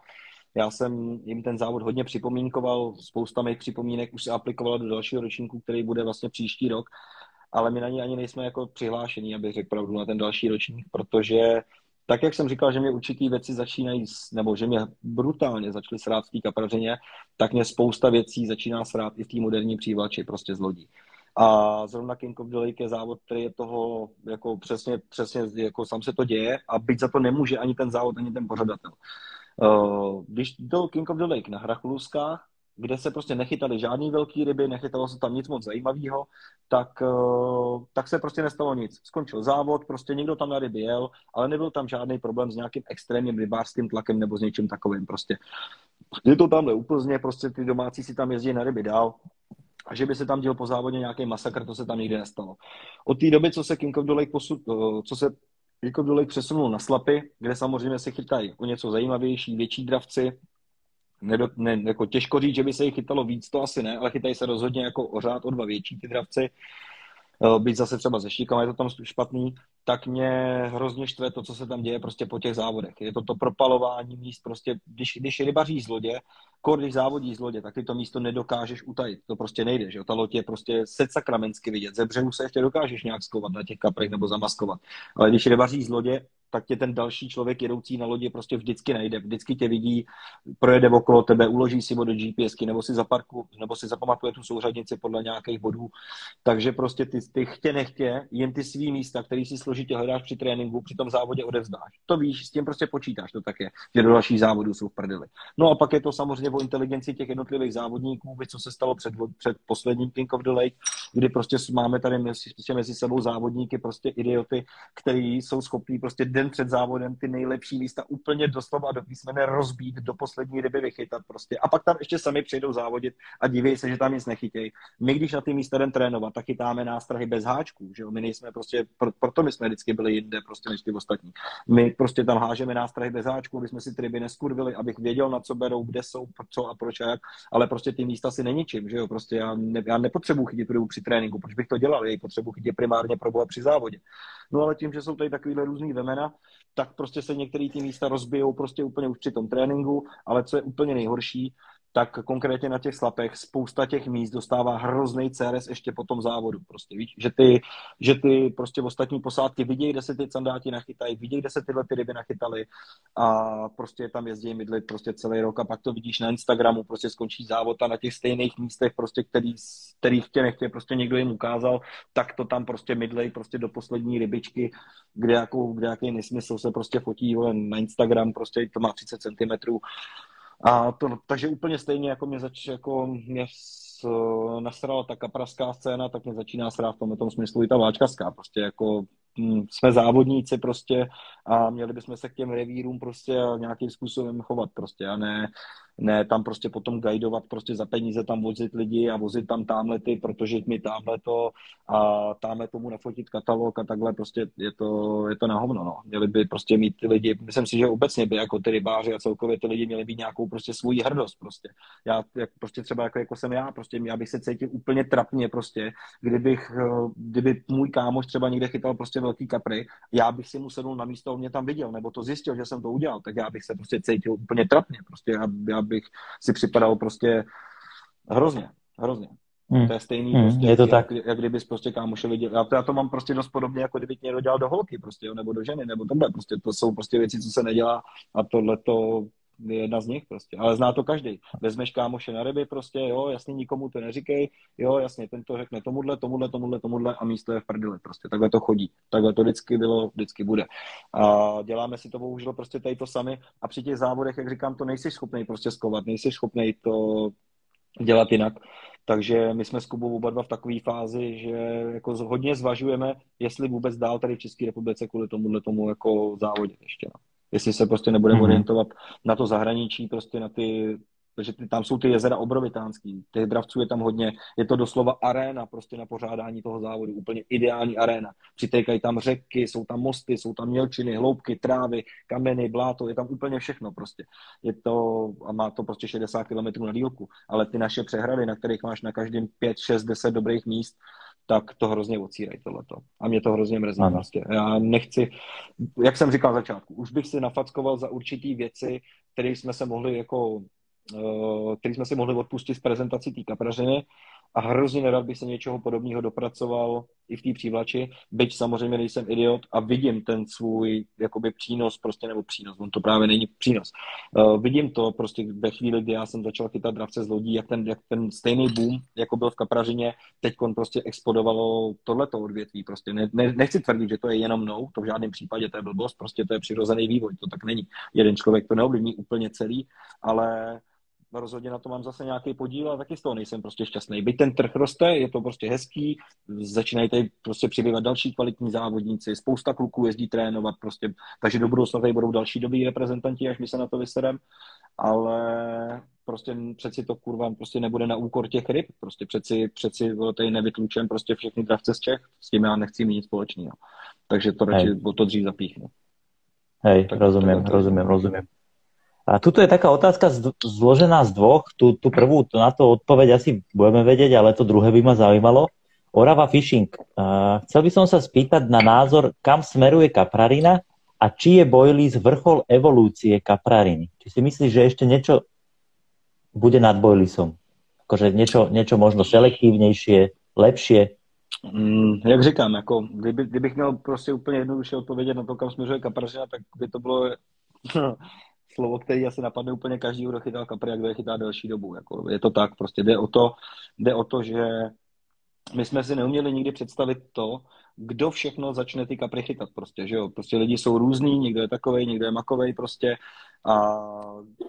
Já jsem jim ten závod hodně připomínkoval, spousta mých připomínek už se aplikovala do dalšího ročníku, který bude vlastně příští rok, ale my na ní ani nejsme jako přihlášení, abych řekl pravdu, na ten další ročník, protože tak, jak jsem říkal, že mě určitý věci začínají, nebo že mě brutálně začaly srát v té kaprařině, tak mě spousta věcí začíná srát i v té moderní přívlači, prostě z lodí. A zrovna King of the Lake je závod, který je toho jako přesně, přesně jako sám se to děje a byť za to nemůže ani ten závod, ani ten pořadatel. Uh, když do King of the Lake na Hrachluskách, kde se prostě nechytali žádný velký ryby, nechytalo se tam nic moc zajímavého, tak, eh, tak se prostě nestalo nic. Skončil závod, prostě někdo tam na ryby jel, ale nebyl tam žádný problém s nějakým extrémním rybářským tlakem nebo s něčím takovým. Prostě je to tamhle úplně, prostě ty domácí si tam jezdí na ryby dál, a že by se tam děl po závodě nějaký masakr, to se tam nikdy nestalo. Od té doby, co se King of the Lake, posud, eh, co se King of the Lake přesunul na slapy, kde samozřejmě se chytají o něco zajímavější, větší dravci, nedo, ne, jako těžko říct, že by se jich chytalo víc, to asi ne, ale chytají se rozhodně jako ořád o dva větší ty dravci. Eh, být zase třeba ze štíkama, je to tam špatný, tak mě hrozně štve to, co se tam děje prostě po těch závodech. Je to to propalování míst, prostě když, když rybaří z lodě, kor, když závodí z lodě, tak ty to místo nedokážeš utajit. To prostě nejde, že Ta loď je prostě set sakramensky vidět. Ze břehu se ještě dokážeš nějak skovat na těch kaprech nebo zamaskovat. Ale když rybaří z lodě, tak tě ten další člověk jedoucí na lodi prostě vždycky najde. Vždycky tě vidí, projede okolo tebe, uloží si ho do GPSky, nebo si zaparku, nebo si zapamatuje tu souřadnici podle nějakých bodů. Takže prostě ty, ty chtě nechtě, jen ty svý místa, který si složitě hledáš při tréninku, při tom závodě odevzdáš. To víš, s tím prostě počítáš, to tak je, že do dalších závodů jsou v prdeli. No a pak je to samozřejmě o inteligenci těch jednotlivých závodníků, co se stalo před, před posledním King of the Lake, kdy prostě máme tady mezi, prostě mezi sebou závodníky, prostě idioty, kteří jsou schopní prostě den před závodem ty nejlepší místa úplně doslova do písmene rozbít, do poslední ryby vychytat prostě. A pak tam ještě sami přijdou závodit a diví se, že tam nic nechytějí. My, když na ty místa jdem trénovat, tak chytáme nástrahy bez háčků, že jo? My nejsme prostě, pro, proto my jsme vždycky byli jinde prostě než ty ostatní. My prostě tam hážeme nástrahy bez háčků, aby jsme si ty ryby neskurvili, abych věděl, na co berou, kde jsou, co a proč a jak, ale prostě ty místa si neničím, že jo? Prostě já, ne, já nepotřebuji chytit rybu při tréninku, proč bych to dělal? Já ji potřebuji chytit primárně pro při závodě. No ale tím, že jsou tady takovýhle různý vemena, tak prostě se některé ty místa rozbijou prostě úplně už při tom tréninku, ale co je úplně nejhorší, tak konkrétně na těch slapech spousta těch míst dostává hrozný CRS ještě po tom závodu. Prostě víš, že ty, že ty prostě ostatní posádky vidějí, kde se ty sandáti nachytají, vidějí, kde se tyhle ty ryby nachytaly a prostě tam jezdí mydlit prostě celý rok a pak to vidíš na Instagramu, prostě skončí závod a na těch stejných místech, prostě který, kterých tě nechtě prostě někdo jim ukázal, tak to tam prostě mydlej prostě do poslední rybičky, kde, jakou, kde jaký nesmysl se prostě fotí na Instagram, prostě to má 30 cm a to, takže úplně stejně, jako mě zač, jako mě s, nasrala ta kapraská scéna, tak mě začíná srát v tom, tom smyslu i ta váčkařská. Prostě jako hm, jsme závodníci prostě a měli bychom se k těm revírům prostě nějakým způsobem chovat prostě a ne, ne tam prostě potom guidovat prostě za peníze tam vozit lidi a vozit tam tamhle ty, protože mi tamhle to a tamhle tomu nafotit katalog a takhle prostě je to, je to na hovno, no. Měli by prostě mít ty lidi, myslím si, že obecně by jako ty rybáři a celkově ty lidi měli být nějakou prostě svůj hrdost prostě. Já jak prostě třeba jako, jako jsem já, prostě já bych se cítil úplně trapně prostě, kdybych, eh, kdyby můj kámoš třeba někde chytal prostě velký kapry, já bych si mu sednul na místo, on mě tam viděl, nebo to zjistil, že jsem to udělal, tak já bych se prostě cítil úplně trapně, prostě já, já bych si připadal prostě hrozně, hrozně. Hmm. To je stejný, hmm, prostě, je to jak, tak. Jak, jak kdybys prostě kámoše viděl. Já to, já to mám prostě dost podobně, jako kdyby někdo dělal do holky, prostě, jo, nebo do ženy, nebo tohle. Prostě to jsou prostě věci, co se nedělá a tohle to jedna z nich prostě, ale zná to každý. Vezmeš kámoše na ryby prostě, jo, jasně nikomu to neříkej, jo, jasně, ten to řekne tomuhle, tomuhle, tomuhle, tomuhle a místo je v prdele prostě, takhle to chodí, takhle to vždycky bylo, vždycky bude. A děláme si to bohužel prostě tady to sami a při těch závodech, jak říkám, to nejsi schopný prostě skovat, nejsi schopný to dělat jinak. Takže my jsme s Kubou oba dva v takové fázi, že jako hodně zvažujeme, jestli vůbec dál tady v České republice kvůli tomuhle tomu jako závodit ještě. No jestli se prostě nebudeme mm-hmm. orientovat na to zahraničí, prostě na ty, protože ty, tam jsou ty jezera obrovitánský, těch dravců je tam hodně, je to doslova aréna prostě na pořádání toho závodu, úplně ideální aréna. Přitékají tam řeky, jsou tam mosty, jsou tam mělčiny, hloubky, trávy, kameny, bláto, je tam úplně všechno prostě. Je to, a má to prostě 60 km na dílku, ale ty naše přehrady, na kterých máš na každém 5, 6, 10 dobrých míst, tak to hrozně ocírají tohleto. A mě to hrozně mrzí prostě. Já nechci, jak jsem říkal na začátku, už bych si nafackoval za určitý věci, které jsme se mohli jako, uh, které jsme si mohli odpustit z prezentací té kaprařiny a hrozně nerad bych se něčeho podobného dopracoval i v té přívlači, byť samozřejmě nejsem idiot a vidím ten svůj jakoby přínos, prostě nebo přínos, on to právě není přínos. Uh, vidím to prostě ve chvíli, kdy já jsem začal chytat dravce z lodí, jak ten, jak ten stejný boom, jako byl v Kapražině, teď prostě explodovalo tohleto odvětví. Prostě ne, ne, nechci tvrdit, že to je jenom mnou, to v žádném případě to je blbost, prostě to je přirozený vývoj, to tak není. Jeden člověk to neovlivní úplně celý, ale rozhodně na to mám zase nějaký podíl a taky z toho nejsem prostě šťastný. Byť ten trh roste, je to prostě hezký, začínají tady prostě přibývat další kvalitní závodníci, spousta kluků jezdí trénovat prostě, takže do budoucna tady budou další dobrý reprezentanti, až my se na to vyserem, ale prostě přeci to kurva prostě nebude na úkor těch ryb, prostě přeci, přeci tady nevytlučem prostě všechny dravce z Čech, s tím já nechci mít nic společného. Takže to radši o to dřív zapíchnu. Hej, tak, rozumím, rozumím, rozumím. A tuto je taká otázka zložená z dvoch. Tu, tu prvú, to na to odpoveď asi budeme vedieť, ale to druhé by ma zaujímalo. Orava Fishing. Uh, chcel by som sa spýtať na názor, kam smeruje kaprarina a či je Boilies vrchol evolúcie kaprariny. Či si myslíš, že ešte niečo bude nad Boilisom? Akože niečo, niečo možno selektívnejšie, lepšie? Mm, jak říkám, jako, kdyby, kdybych měl prostě úplně jednoduše odpovědět na to, kam směřuje kaprařina, tak by to bylo slovo, který asi napadne úplně každý, kdo chytal kapry kdo je chytá delší dobu. Jako, je to tak, prostě jde o to, jde o to, že my jsme si neuměli nikdy představit to, kdo všechno začne ty kapry chytat prostě, že jo. Prostě lidi jsou různý, někdo je takovej, někdo je makovej prostě a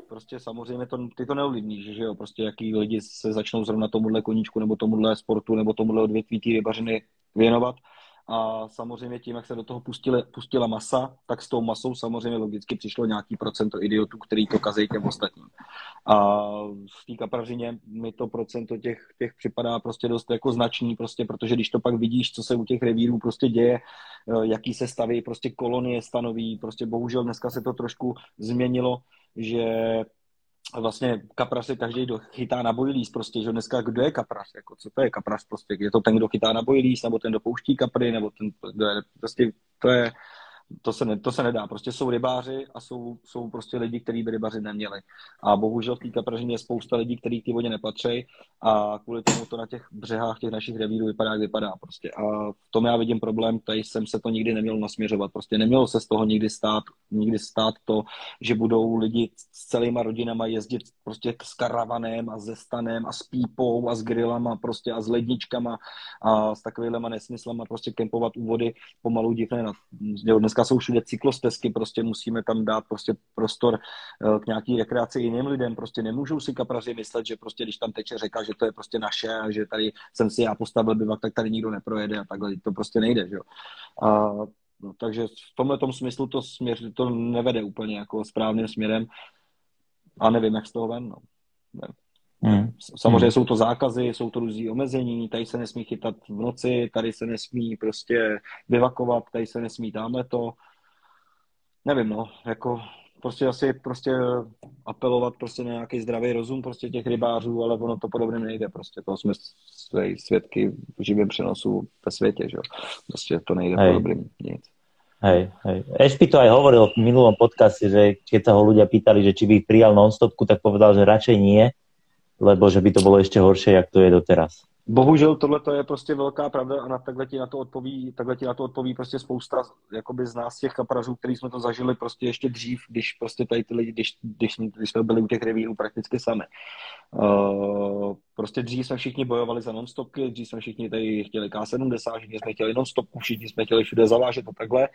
prostě samozřejmě to, ty to neovlivníš, že jo. Prostě jaký lidi se začnou zrovna tomuhle koníčku nebo tomuhle sportu nebo tomuhle odvětví té rybařiny věnovat a samozřejmě tím, jak se do toho pustili, pustila masa, tak s tou masou samozřejmě logicky přišlo nějaký procento idiotů, který to kazí těm ostatním. A v té kapražině mi to procento těch, těch připadá prostě dost jako značný, prostě, protože když to pak vidíš, co se u těch revírů prostě děje, eh, jaký se staví prostě kolonie stanoví, prostě bohužel dneska se to trošku změnilo, že vlastně kaprař se každý chytá na bojlíz, prostě, že dneska kdo je kaprař, jako co to je kaprař, prostě, je to ten, kdo chytá na bojlíz, nebo ten, kdo pouští kapry, nebo ten, kdo je, prostě to je, to se, ne, to se nedá. Prostě jsou rybáři a jsou, jsou prostě lidi, kteří by rybaři neměli. A bohužel v té kapražině je spousta lidí, kteří k té vodě nepatří a kvůli tomu to na těch břehách těch našich revírů vypadá, jak vypadá. Prostě. A v tom já vidím problém, tady jsem se to nikdy neměl nasměřovat. Prostě nemělo se z toho nikdy stát, nikdy stát to, že budou lidi s celýma rodinama jezdit prostě s karavanem a se stanem a s pípou a s grillama prostě a s ledničkama a s takovýhlema nesmyslama prostě kempovat u vody pomalu divné. Dneska jsou všude cyklostezky, prostě musíme tam dát prostě prostor eh, k nějaký rekreaci jiným lidem. Prostě nemůžou si kapraři myslet, že prostě když tam teče řeka, že to je prostě naše a že tady jsem si já postavil bivak, tak tady nikdo neprojede a takhle. To prostě nejde, že jo. A No, takže v tomhle tom smyslu to, směr, to nevede úplně jako správným směrem a nevím, jak z toho ven. No. Hmm. Samozřejmě hmm. jsou to zákazy, jsou to různý omezení, tady se nesmí chytat v noci, tady se nesmí prostě vyvakovat, tady se nesmí tamhle to. Nevím, no, jako prostě asi prostě apelovat prostě na nějaký zdravý rozum prostě těch rybářů, ale ono to podobně nejde prostě. To jsme svědky v živém přenosu ve světě, že jo. Prostě to nejde Hej. po dobrým nic. Hej, hej. Ešpi to aj hovoril v minulom podcaste, že keď sa ho ľudia pýtali, že či by prijal non-stopku, tak povedal, že radšej nie, lebo že by to bylo ještě horší, jak to je doteraz. Bohužel tohle je prostě velká pravda a na, takhle, ti na to odpoví, takhle ti na to odpoví prostě spousta jakoby z nás těch kaprařů, který jsme to zažili prostě ještě dřív, když prostě tady ty lidi, když, když, když jsme byli u těch revírů prakticky sami. Uh, prostě dřív jsme všichni bojovali za nonstopky, dřív jsme všichni tady chtěli K70, všichni jsme chtěli nonstopku, všichni jsme chtěli všude zavážet a takhle.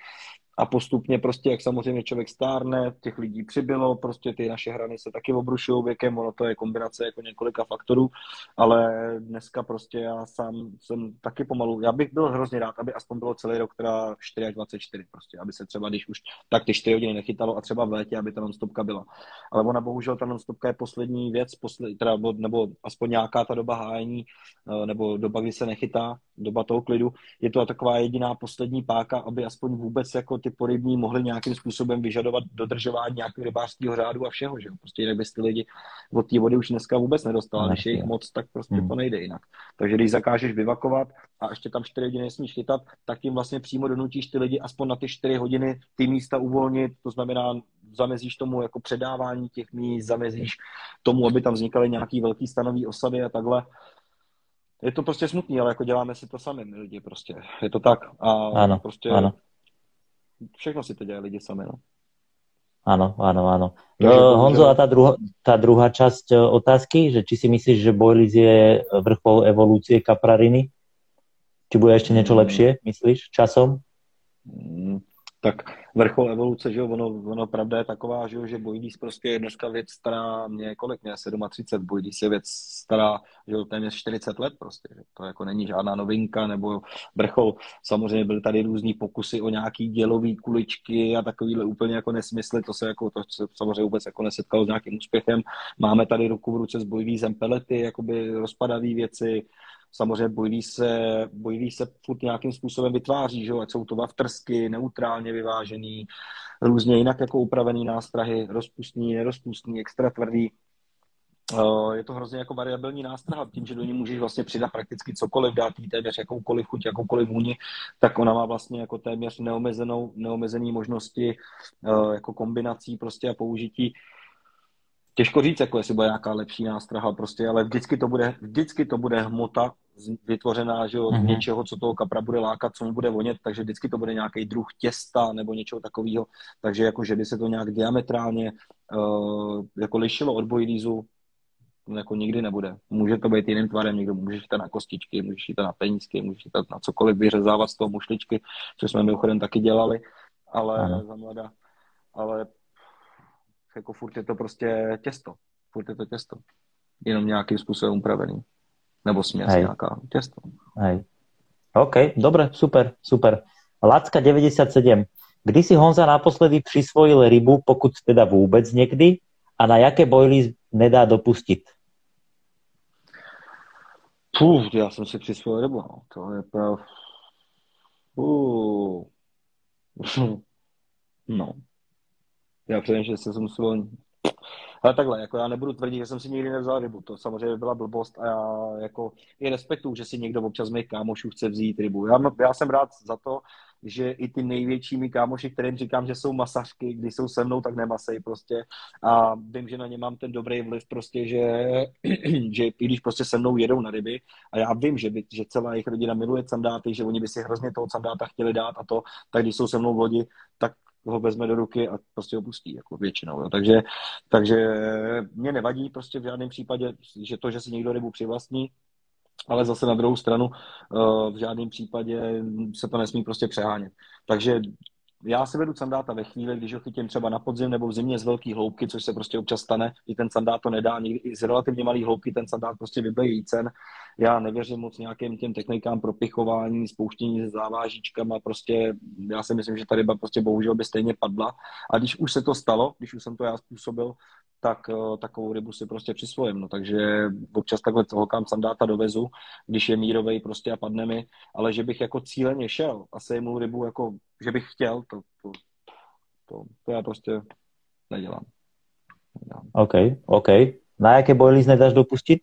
A postupně prostě, jak samozřejmě člověk stárne, těch lidí přibylo, prostě ty naše hrany se taky obrušují věkem, ono to je kombinace jako několika faktorů, ale dneska prostě já sám jsem taky pomalu, já bych byl hrozně rád, aby aspoň bylo celý rok teda 4 až 24 prostě, aby se třeba, když už tak ty 4 hodiny nechytalo a třeba v létě, aby ta nonstopka byla. Ale ona bohužel ta nonstopka je poslední věc, posled, teda, nebo, nebo aspoň nějaká ta doba hájení, eh, nebo doba, kdy se nechytá, doba toho klidu, je to taková jediná poslední páka, aby aspoň vůbec jako ty porybní mohli nějakým způsobem vyžadovat dodržování nějakého rybářského řádu a všeho, že Prostě jinak bys ty lidi od té vody už dneska vůbec nedostala, když je jich moc, tak prostě hmm. to nejde jinak. Takže když zakážeš vyvakovat a ještě tam 4 hodiny nesmíš chytat, tak tím vlastně přímo donutíš ty lidi aspoň na ty 4 hodiny ty místa uvolnit, to znamená zamezíš tomu jako předávání těch míst, zamezíš tomu, aby tam vznikaly nějaký velký stanový osady a takhle je to prostě smutný, ale jako děláme si to sami, my lidi prostě. Je to tak. A ano, prostě ano. všechno si to dělají lidi sami, no. Áno, áno, áno. No, Honzo, a tá, druho, tá druhá časť e, otázky, že či si myslíš, že Boilies je vrchol evolúcie kaprariny? Či bude ešte niečo mm. lepšie, myslíš, časom? Tak vrchol evoluce, že jo, ono, ono pravda je taková, že jo, že Bojdís prostě je dneska věc stará, mě kolik mě, 37, Bojdís je věc stará, že jo, téměř 40 let prostě, že to jako není žádná novinka, nebo vrchol, samozřejmě byly tady různý pokusy o nějaký dělový kuličky a takovýhle úplně jako nesmysly, to se jako, to se samozřejmě vůbec jako nesetkalo s nějakým úspěchem, máme tady ruku v ruce s Bojvízem pelety, jakoby rozpadavé věci, samozřejmě bojlí se, bojlí se furt nějakým způsobem vytváří, že ať jsou to vavtrsky, neutrálně vyvážený, různě jinak jako upravený nástrahy, rozpustný, nerozpustný, extra tvrdý. Eh, je to hrozně jako variabilní nástrah, tím, že do ní můžeš vlastně přidat prakticky cokoliv, dát jí téměř jakoukoliv chuť, jakoukoliv vůni, tak ona má vlastně jako téměř neomezenou, neomezený možnosti eh, jako kombinací prostě a použití těžko říct, jako jestli bude nějaká lepší nástraha prostě, ale vždycky to bude, vždycky to bude hmota vytvořená že jo, mm-hmm. něčeho, co toho kapra bude lákat, co mu bude vonět, takže vždycky to bude nějaký druh těsta nebo něčeho takového, takže jako, že by se to nějak diametrálně uh, jako lišilo od bojlízu, jako nikdy nebude. Může to být jiným tvarem, někdo může jít na kostičky, může jít na penízky, může jít na cokoliv vyřezávat z toho mušličky, co jsme mimochodem taky dělali, ale za mladá, ale jako furt je to prostě těsto. Furt je to těsto. Jenom nějakým způsobem upravený. Nebo směs Hej. nějaká těsto. Hej. OK, dobre, super, super. Lacka 97. Kdy si Honza naposledy přisvojil rybu, pokud teda vůbec někdy, a na jaké bojly nedá dopustit? Puh, já jsem si přisvojil rybu, no. To je prav... Uh. no, já přemýšlím, že jsem musel... Ale takhle, jako já nebudu tvrdit, že jsem si nikdy nevzal rybu, to samozřejmě byla blbost a já jako i respektuju, že si někdo občas mých kámošů chce vzít rybu. Já, já jsem rád za to, že i ty největšími kámoši, kterým říkám, že jsou masařky, když jsou se mnou, tak nemasej prostě. A vím, že na ně mám ten dobrý vliv prostě, že, že i když prostě se mnou jedou na ryby a já vím, že, by, že celá jejich rodina miluje sandáty, že oni by si hrozně toho sandáta chtěli dát a to, tak když jsou se mnou v lodi, tak ho vezme do ruky a prostě ho pustí, jako většinou. Jo. Takže, takže mě nevadí prostě v žádném případě, že to, že si někdo rybu přivlastní, ale zase na druhou stranu eh, v žádném případě se to nesmí prostě přehánět. Takže já si vedu sandáta ve chvíli, když ho chytím třeba na podzim nebo v zimě z velké hloubky, což se prostě občas stane, i ten sandát to nedá, někdy z relativně malé hloubky ten sandát prostě vybije jícen. Já nevěřím moc nějakým těm technikám propichování, spouštění se závážičkama, prostě já si myslím, že ta ryba prostě bohužel by stejně padla. A když už se to stalo, když už jsem to já způsobil, tak uh, takovou rybu si prostě přisvojím. No, takže občas takhle holkám sandáta dovezu, když je mírovej prostě a padne mi, ale že bych jako cíleně šel a sejmul rybu, jako, že bych chtěl, to, to, to, to já prostě nedělám. nedělám. OK, OK. Na jaké boilies nedáš dopustit?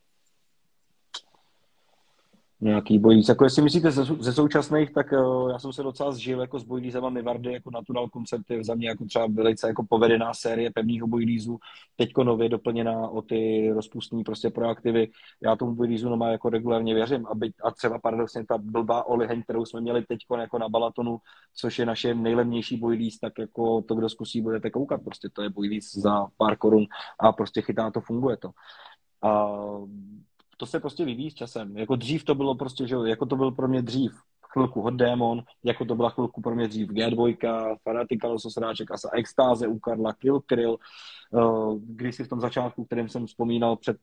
Nějaký bojíc. Jako jestli myslíte ze, ze současných, tak uh, já jsem se docela zžil jako s bojlízama Mivardy, jako Natural Concept je za mě jako třeba velice jako povedená série pevného bojlízu, teďko nově doplněná o ty rozpustní prostě proaktivy. Já tomu bojlízu nomá jako regulárně věřím a, byť, a třeba paradoxně ta blbá oliheň, kterou jsme měli teďko jako na Balatonu, což je naše nejlevnější bojlíz, tak jako to, kdo zkusí, budete koukat, prostě to je bojlíz za pár korun a prostě chytá to, funguje to. A to se prostě vyvíjí s časem. Jako dřív to bylo prostě, že jako to byl pro mě dřív chvilku Hot Demon, jako to byla chvilku pro mě dřív G2, Fanatica Lososráček, Asa Extáze u Karla, Kill Krill, uh, když si v tom začátku, kterým jsem vzpomínal před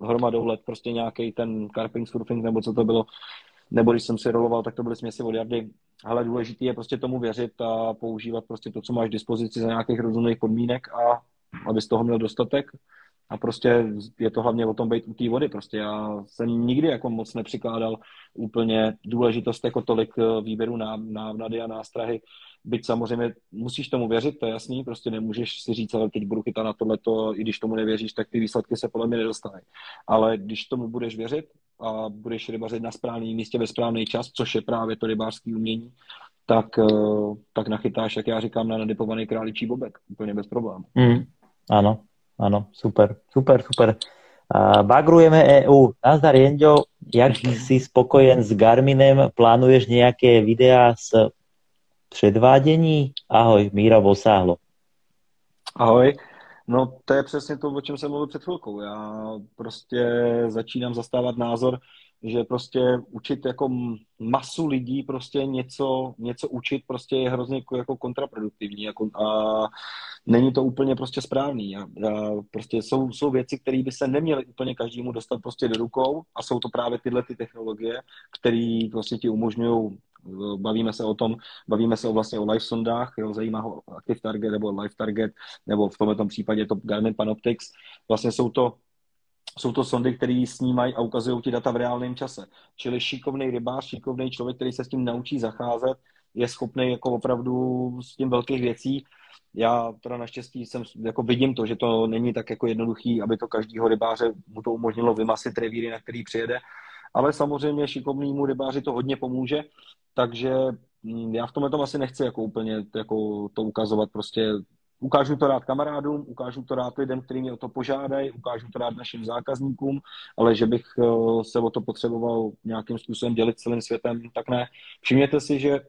hromadou let, prostě nějaký ten carping surfing, nebo co to bylo, nebo když jsem si roloval, tak to byly směsi od jardy. Ale důležité je prostě tomu věřit a používat prostě to, co máš k dispozici za nějakých rozumných podmínek a aby z toho měl dostatek a prostě je to hlavně o tom být u té vody. Prostě já jsem nikdy jako moc nepřikládal úplně důležitost jako tolik eh, výběru na návnady a nástrahy. Byť samozřejmě musíš tomu věřit, to je jasný, prostě nemůžeš si říct, ale teď budu chytat na tohleto, i když tomu nevěříš, tak ty výsledky se podle mě nedostanou. Ale když tomu budeš věřit a budeš rybařit na správném místě ve správný čas, což je právě to rybářské umění, tak, eh, tak nachytáš, jak já říkám, na nadipovaný králičí bobek, úplně bez problémů. Mm, ano, Áno, super, super, super. Uh, bagrujeme EU. Nazdar Jenďo, jak si spokojen s Garminem? Plánuješ nějaké videa z předvádění? Ahoj, Míra Vosáhlo. Ahoj. No to je přesně to, o čem jsem mluvil před chvilkou. Já prostě začínám zastávat názor, že prostě učit jako masu lidí prostě něco, něco učit prostě je hrozně jako, jako kontraproduktivní jako, a není to úplně prostě správný. A, prostě jsou, jsou věci, které by se neměly úplně každému dostat prostě do rukou a jsou to právě tyhle ty technologie, které prostě ti umožňují bavíme se o tom, bavíme se o vlastně o live sondách, jo, zajímá ho Active Target nebo Live Target, nebo v tomto případě to Garmin Panoptics. Vlastně jsou to jsou to sondy, které snímají a ukazují ti data v reálném čase. Čili šikovný rybář, šikovný člověk, který se s tím naučí zacházet, je schopný jako opravdu s tím velkých věcí. Já teda naštěstí jsem, jako vidím to, že to není tak jako jednoduchý, aby to každýho rybáře mu to umožnilo vymasit revíry, na který přijede, ale samozřejmě šikovnému rybáři to hodně pomůže, takže mm, já v tomhle tom asi nechci jako úplně jako to ukazovat prostě Ukážu to rád kamarádům, ukážu to rád lidem, kteří mě o to požádají, ukážu to rád našim zákazníkům, ale že bych eh, se o to potřeboval nějakým způsobem dělit celým světem, tak ne. Všimněte si, že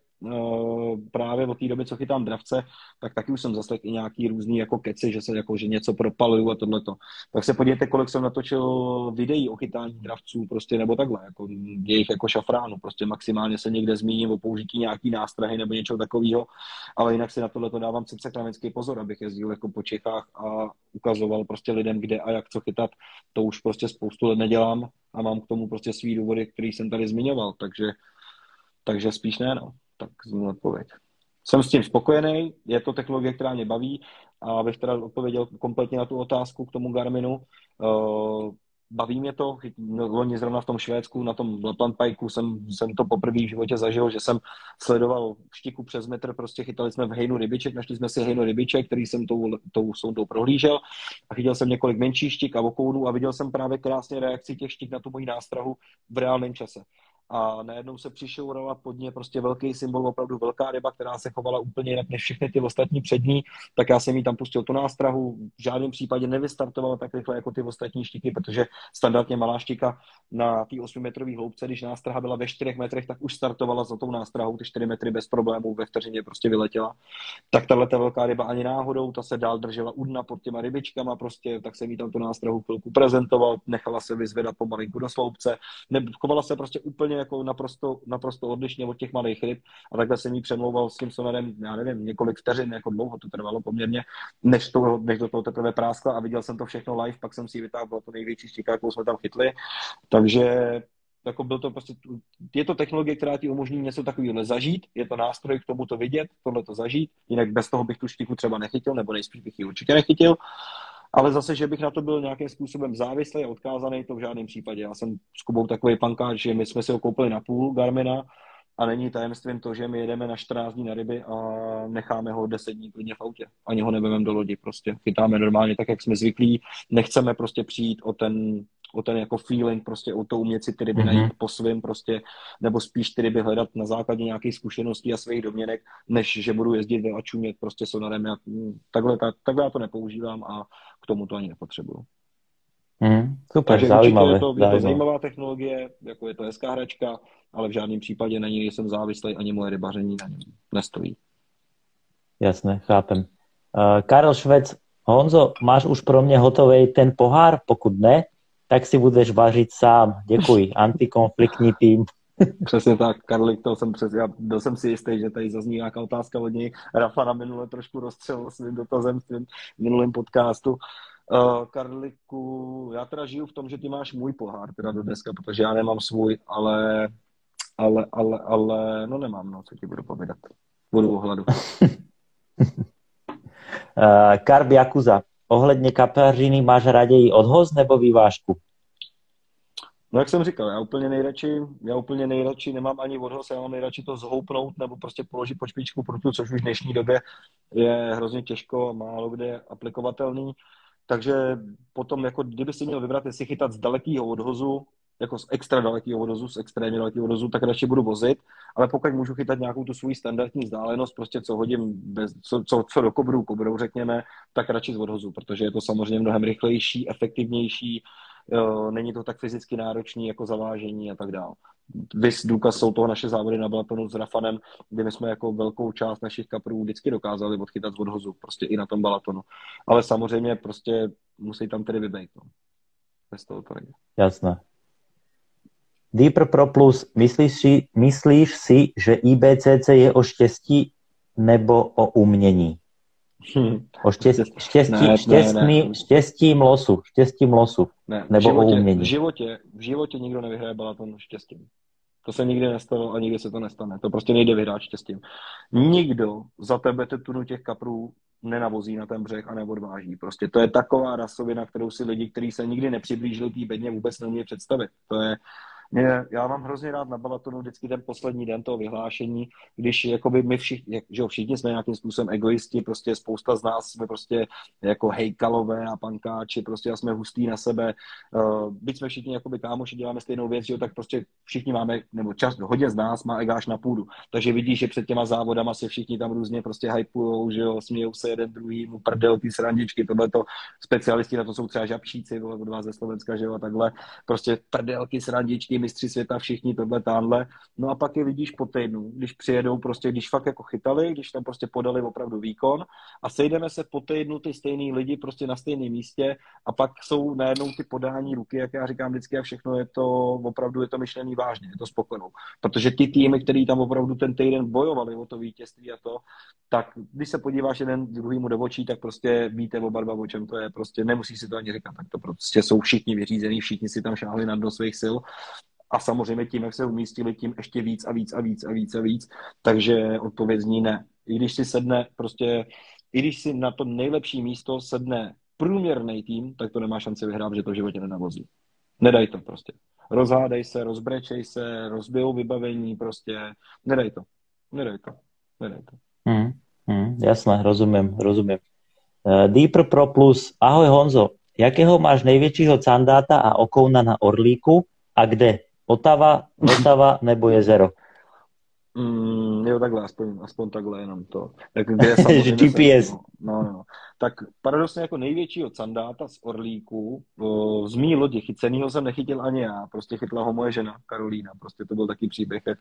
právě od té doby, co chytám dravce, tak taky už jsem zase i nějaký různý jako keci, že se jako, že něco propaluju a tohleto. Tak se podívejte, kolik jsem natočil videí o chytání dravců, prostě nebo takhle, jako jejich jako šafránu, prostě maximálně se někde zmíním o použití nějaký nástrahy nebo něčeho takového, ale jinak si na tohleto dávám přece kramický pozor, abych jezdil jako po Čechách a ukazoval prostě lidem, kde a jak co chytat. To už prostě spoustu let nedělám a mám k tomu prostě svý důvody, který jsem tady zmiňoval, takže takže spíš ne, no tak zní odpověď. Jsem s tím spokojený, je to technologie, která mě baví a abych teda odpověděl kompletně na tu otázku k tomu Garminu. Uh, baví mě to, loni zrovna v tom Švédsku, na tom Lapland Pikeu jsem, jsem to poprvé v životě zažil, že jsem sledoval štiku přes metr, prostě chytali jsme v hejnu rybiček, našli jsme si hejnu rybiček, který jsem tou, tou sondou prohlížel a chytil jsem několik menších štik a vokounů a viděl jsem právě krásně reakci těch štik na tu moji nástrahu v reálném čase. A najednou se přišourala pod ně prostě velký symbol, opravdu velká ryba, která se chovala úplně jinak než všechny ty ostatní přední, tak já jsem jí tam pustil tu nástrahu, v žádném případě nevystartovala tak rychle jako ty ostatní štiky, protože standardně malá štika na té 8 metrové hloubce, když nástraha byla ve 4 metrech, tak už startovala za tou nástrahou, ty 4 metry bez problémů ve vteřině prostě vyletěla. Tak tahle ta velká ryba ani náhodou, ta se dál držela u dna pod těma rybičkama, prostě, tak jsem jí tam tu nástrahu chvilku prezentoval, nechala se vyzvedat pomalinku do sloupce, ne, chovala se prostě úplně jako naprosto, naprosto odlišně od těch malých ryb a takhle jsem jí přemlouval s tím sonerem, já nevím, několik vteřin, jako dlouho to trvalo poměrně, než, to, než do toho teprve práskla a viděl jsem to všechno live, pak jsem si ji vytáhl, to největší štika, jakou jsme tam chytli, takže jako byl to prostě, je to technologie, která ti umožní něco takového zažít, je to nástroj k tomu to vidět, tohle to zažít, jinak bez toho bych tu štiku třeba nechytil, nebo nejspíš bych ji určitě nechytil. Ale zase, že bych na to byl nějakým způsobem závislý a odkázaný, to v žádném případě. Já jsem s Kubou takový pankáč, že my jsme si ho koupili na půl Garmina a není tajemstvím to, že my jedeme na 14 dní na ryby a necháme ho 10 dní klidně v autě. Ani ho nebememe do lodi, prostě chytáme normálně tak, jak jsme zvyklí. Nechceme prostě přijít o ten o ten jako feeling, prostě o to umět si ty ryby mm-hmm. najít po svým prostě, nebo spíš ty ryby hledat na základě nějakých zkušeností a svých domněnek, než že budu jezdit a čumět prostě sonarem. Já, takhle, tak, takhle já to nepoužívám a k tomu to ani nepotřebuju. Mm, super, Takže zajímavé, je to, je to zajímavá technologie, jako je to hezká hračka, ale v žádném případě na ní jsem závislý, ani moje rybaření na něm nestojí. Jasné, chápem. Uh, Karel Švec, Honzo, máš už pro mě hotový ten pohár? Pokud ne, tak si budeš vařit sám. Děkuji. Antikonfliktní tým. Přesně tak, Karlik, to jsem přes, já byl jsem si jistý, že tady zazní nějaká otázka od něj. Rafa na minule trošku rozstřel svým dotazem v minulém podcastu. Uh, Karliku, já teda žiju v tom, že ty máš můj pohár teda do dneska, protože já nemám svůj, ale, ale, ale, ale, no nemám, no, co ti budu povídat. Budu u hladu. uh, Karb Jakuza, ohledně kapeřiny máš raději odhoz nebo vyvážku? No jak jsem říkal, já úplně nejradši, já úplně nejradši nemám ani odhoz, já mám nejradši to zhoupnout nebo prostě položit pod špičku prutu, což už v dnešní době je hrozně těžko, málo kde aplikovatelný. Takže potom, jako kdyby si měl vybrat, jestli chytat z dalekého odhozu jako z extra dalekého vodozu, z extrémně dalekého vodozu, tak radši budu vozit, ale pokud můžu chytat nějakou tu svou standardní vzdálenost, prostě co hodím, bez, co, co, co do kobru, kobrou řekněme, tak radši z odhozu, protože je to samozřejmě mnohem rychlejší, efektivnější, není to tak fyzicky náročný jako zavážení a tak dále. Vys důkaz jsou toho naše závody na Balatonu s Rafanem, kde my jsme jako velkou část našich kaprů vždycky dokázali odchytat z odhozu, prostě i na tom Balatonu. Ale samozřejmě prostě musí tam tedy vybejt. No. Bez toho to nejde. Jasné. Deeper Pro Plus, myslíš si, myslíš si, že IBCC je o štěstí nebo o umění? Hmm. O štěstí, štěstí, ne, štěstí, ne, ne. štěstím losu, štěstím losu, ne, nebo životě, o umění. V životě, v životě nikdo nevyhraje balaton štěstím. To se nikdy nestalo a nikdy se to nestane. To prostě nejde vyhrát štěstím. Nikdo za tebe tunu těch kaprů nenavozí na ten břeh a neodváží. Prostě to je taková rasovina, kterou si lidi, kteří se nikdy nepřiblížili té bedně, vůbec neumí představit. To je, mě, já mám hrozně rád na Balatonu vždycky ten poslední den toho vyhlášení, když jakoby my všichni, že jo, všichni jsme nějakým způsobem egoisti, prostě spousta z nás jsme prostě jako hejkalové a pankáči, prostě a jsme hustý na sebe. Uh, byť jsme všichni jakoby kámoši, děláme stejnou věc, že jo, tak prostě všichni máme, nebo čas, hodně z nás má egáš na půdu. Takže vidíš, že před těma závodama se všichni tam různě prostě hypujou, že jo, smějou se jeden druhý, mu prdel, ty srandičky, tohle to specialisti na to jsou třeba žabšíci, od vás ze Slovenska, že jo, a takhle, prostě prdelky, srandičky, mistři světa, všichni tohle, tamhle. No a pak je vidíš po týdnu, když přijedou prostě, když fakt jako chytali, když tam prostě podali opravdu výkon a sejdeme se po týdnu ty stejný lidi prostě na stejném místě a pak jsou najednou ty podání ruky, jak já říkám vždycky a všechno je to opravdu je to myšlený vážně, je to spokojenou. Protože ty týmy, který tam opravdu ten týden bojovali o to vítězství a to, tak když se podíváš jeden druhýmu do očí, tak prostě víte oba dva, o čem to je. Prostě nemusí si to ani říkat, tak to prostě jsou všichni vyřízení, všichni si tam šáhli na do svých sil a samozřejmě tím, jak se umístili, tím ještě víc a víc a víc a víc a víc. Takže odpověď zní ne. I když si sedne prostě, i když si na to nejlepší místo sedne průměrný tým, tak to nemá šanci vyhrát, že to v životě nenavozí. Nedaj to prostě. Rozhádej se, rozbrečej se, rozbijou vybavení, prostě nedaj to. Nedaj to. Nedaj to. Hmm, hmm, jasné, rozumím, rozumím. Uh, Deeper Pro Plus, ahoj Honzo, jakého máš největšího candáta a okouna na Orlíku a kde? Otava, Vltava nebo jezero? Mm, jo, takhle, aspoň, aspoň takhle jenom to. Tak, kde Že GPS. no, no, no. Tak paradoxně jako největšího candáta z Orlíku, o, z mý lodi chycenýho jsem nechytil ani já, prostě chytla ho moje žena Karolína, prostě to byl taky příběh, jak,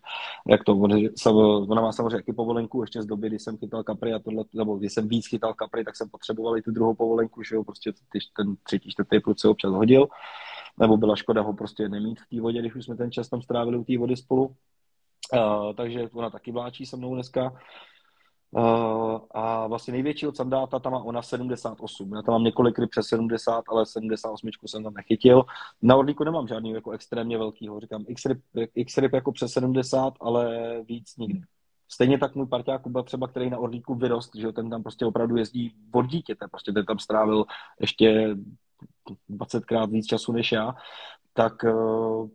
jak to, ona má samozřejmě jaký povolenku, ještě z doby, kdy jsem chytal kapry a tohle, nebo když jsem víc chytal kapry, tak jsem potřeboval i tu druhou povolenku, že jo, prostě ty, ten třetí, čtvrtý prut se občas hodil, nebo byla škoda ho prostě nemít v té vodě, když už jsme ten čas tam strávili u té vody spolu. Uh, takže ona taky vláčí se mnou dneska. Uh, a vlastně největšího candáta tam má ona 78. Já tam mám několik ryb přes 70, ale 78 jsem tam nechytil. Na Orlíku nemám žádný jako extrémně velkýho. Říkám X-ryb, X-ryb jako přes 70, ale víc nikdy. Stejně tak můj parťák Kuba třeba, který na Orlíku vyrost, že ten tam prostě opravdu jezdí od dítěte, prostě ten tam strávil ještě 20krát víc času než já, tak eh,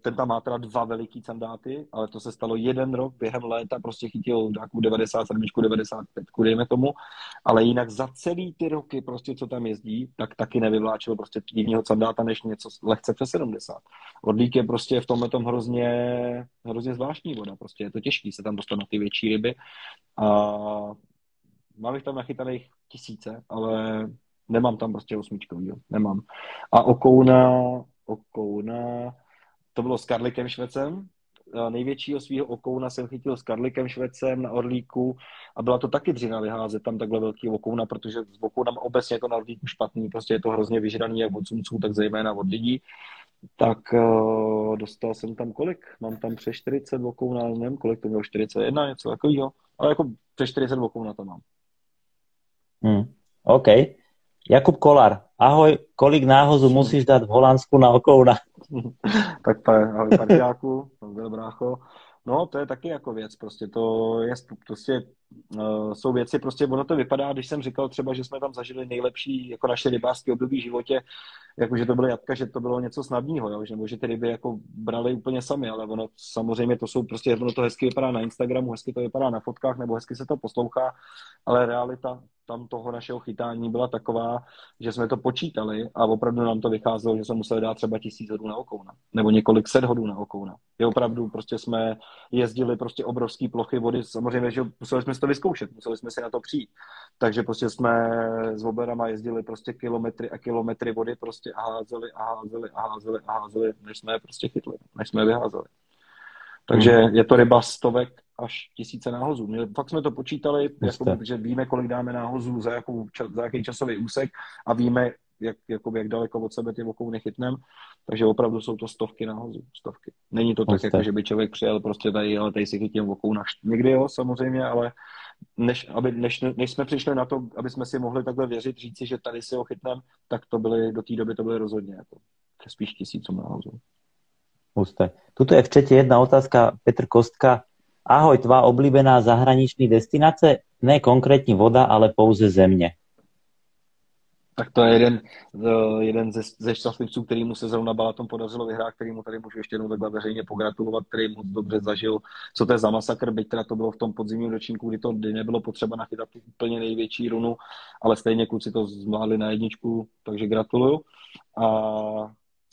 ten tam má teda dva veliký sandáty, ale to se stalo jeden rok během léta, prostě chytil nějakou 97, 95, dejme tomu, ale jinak za celý ty roky prostě, co tam jezdí, tak taky nevyvláčil prostě divního sandáta, než něco lehce přes 70. Odlík je prostě v tomhle tom hrozně, hrozně zvláštní voda, prostě je to těžký se tam dostat na ty větší ryby a mám jich tam nachytaných tisíce, ale nemám tam prostě osmičkový, nemám. A okouna, okouna, to bylo s Karlikem Švecem, největšího svého okouna jsem chytil s Karlikem Švecem na Orlíku a byla to taky dřina vyházet tam takhle velký okouna, protože s okounem obecně je to na Orlíku špatný, prostě je to hrozně vyžraný jak od sumců, tak zejména od lidí. Tak uh, dostal jsem tam kolik? Mám tam přes 40 okouna, nevím kolik to mělo, 41, něco takového, ale jako přes 40 okouna to mám. Hmm. OK. Jakub Kolár, ahoj, kolik náhozu musíš dát v Holandsku na okouna? tak to je, ahoj partiáku, byl brácho. No, to je taky jako věc, prostě to je, prostě uh, jsou věci, prostě ono to vypadá, když jsem říkal třeba, že jsme tam zažili nejlepší jako naše rybářské období v životě, jako že to bylo jatka, že to bylo něco snadného, jo? Že, nebo že ty ryby jako brali úplně sami, ale ono samozřejmě to jsou prostě, ono to hezky vypadá na Instagramu, hezky to vypadá na fotkách, nebo hezky se to poslouchá, ale realita tam toho našeho chytání byla taková, že jsme to počítali a opravdu nám to vycházelo, že jsme museli dát třeba tisíc hodů na okouna, nebo několik set hodů na okouna. Je opravdu, prostě jsme jezdili prostě obrovské plochy vody, samozřejmě, že museli jsme to vyzkoušet, museli jsme si na to přijít. Takže prostě jsme s oberama jezdili prostě kilometry a kilometry vody prostě a házeli a házeli a házeli a házeli, než jsme je prostě chytli, než jsme je vyházeli. Takže hmm. je to ryba stovek až tisíce náhozů. My fakt jsme to počítali, jako, že víme, kolik dáme náhozů za, jakou, za jaký časový úsek a víme, jak, jakoby, jak daleko od sebe ty vokou nechytneme. Takže opravdu jsou to stovky náhozů. Stovky. Není to tak, jako, že by člověk přijel prostě tady, ale tady si chytím vokou na Někdy jo, samozřejmě, ale než, aby, než, než, jsme přišli na to, aby jsme si mohli takhle věřit, říci, že tady si ho chytneme, tak to byly, do té doby to byly rozhodně jako spíš tisíců náhozů. Husté. Tuto je v čete jedna otázka, Petr Kostka. Ahoj, tvá oblíbená zahraniční destinace? Ne konkrétní voda, ale pouze země. Tak to je jeden, eh, jeden ze, ze šťastlivců, který mu se zrovna Balaton podařilo vyhrát, který mu tady můžu ještě jednou takhle veřejně pogratulovat, který moc dobře zažil, co to je za masakr, byť teda to bylo v tom podzimním ročníku, kdy to kdy nebylo potřeba nachytat tu úplně největší runu, ale stejně kluci to zvládli na jedničku, takže gratuluju. A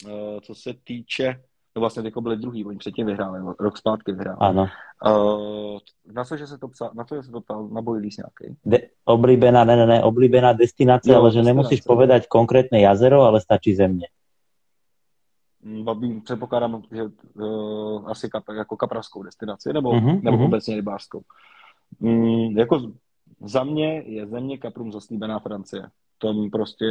eh, co se týče No vlastně teď byli druhý, oni předtím vyhráli, rok zpátky vyhráli. Ano. Uh, na co, že se to psal, na co, že se to ptal, na bojlís nějaký? De, oblíbená, ne, ne, ne, oblíbená destinace, jo, ale že nemusíš povedať konkrétne jazero, ale stačí země. Mm, předpokládám, že uh, asi kap, jako kapravskou destinaci, nebo, uh-huh, nebo uh-huh. obecně rybářskou. Mm, jako za mě je země Kaprum zaslíbená Francie tam prostě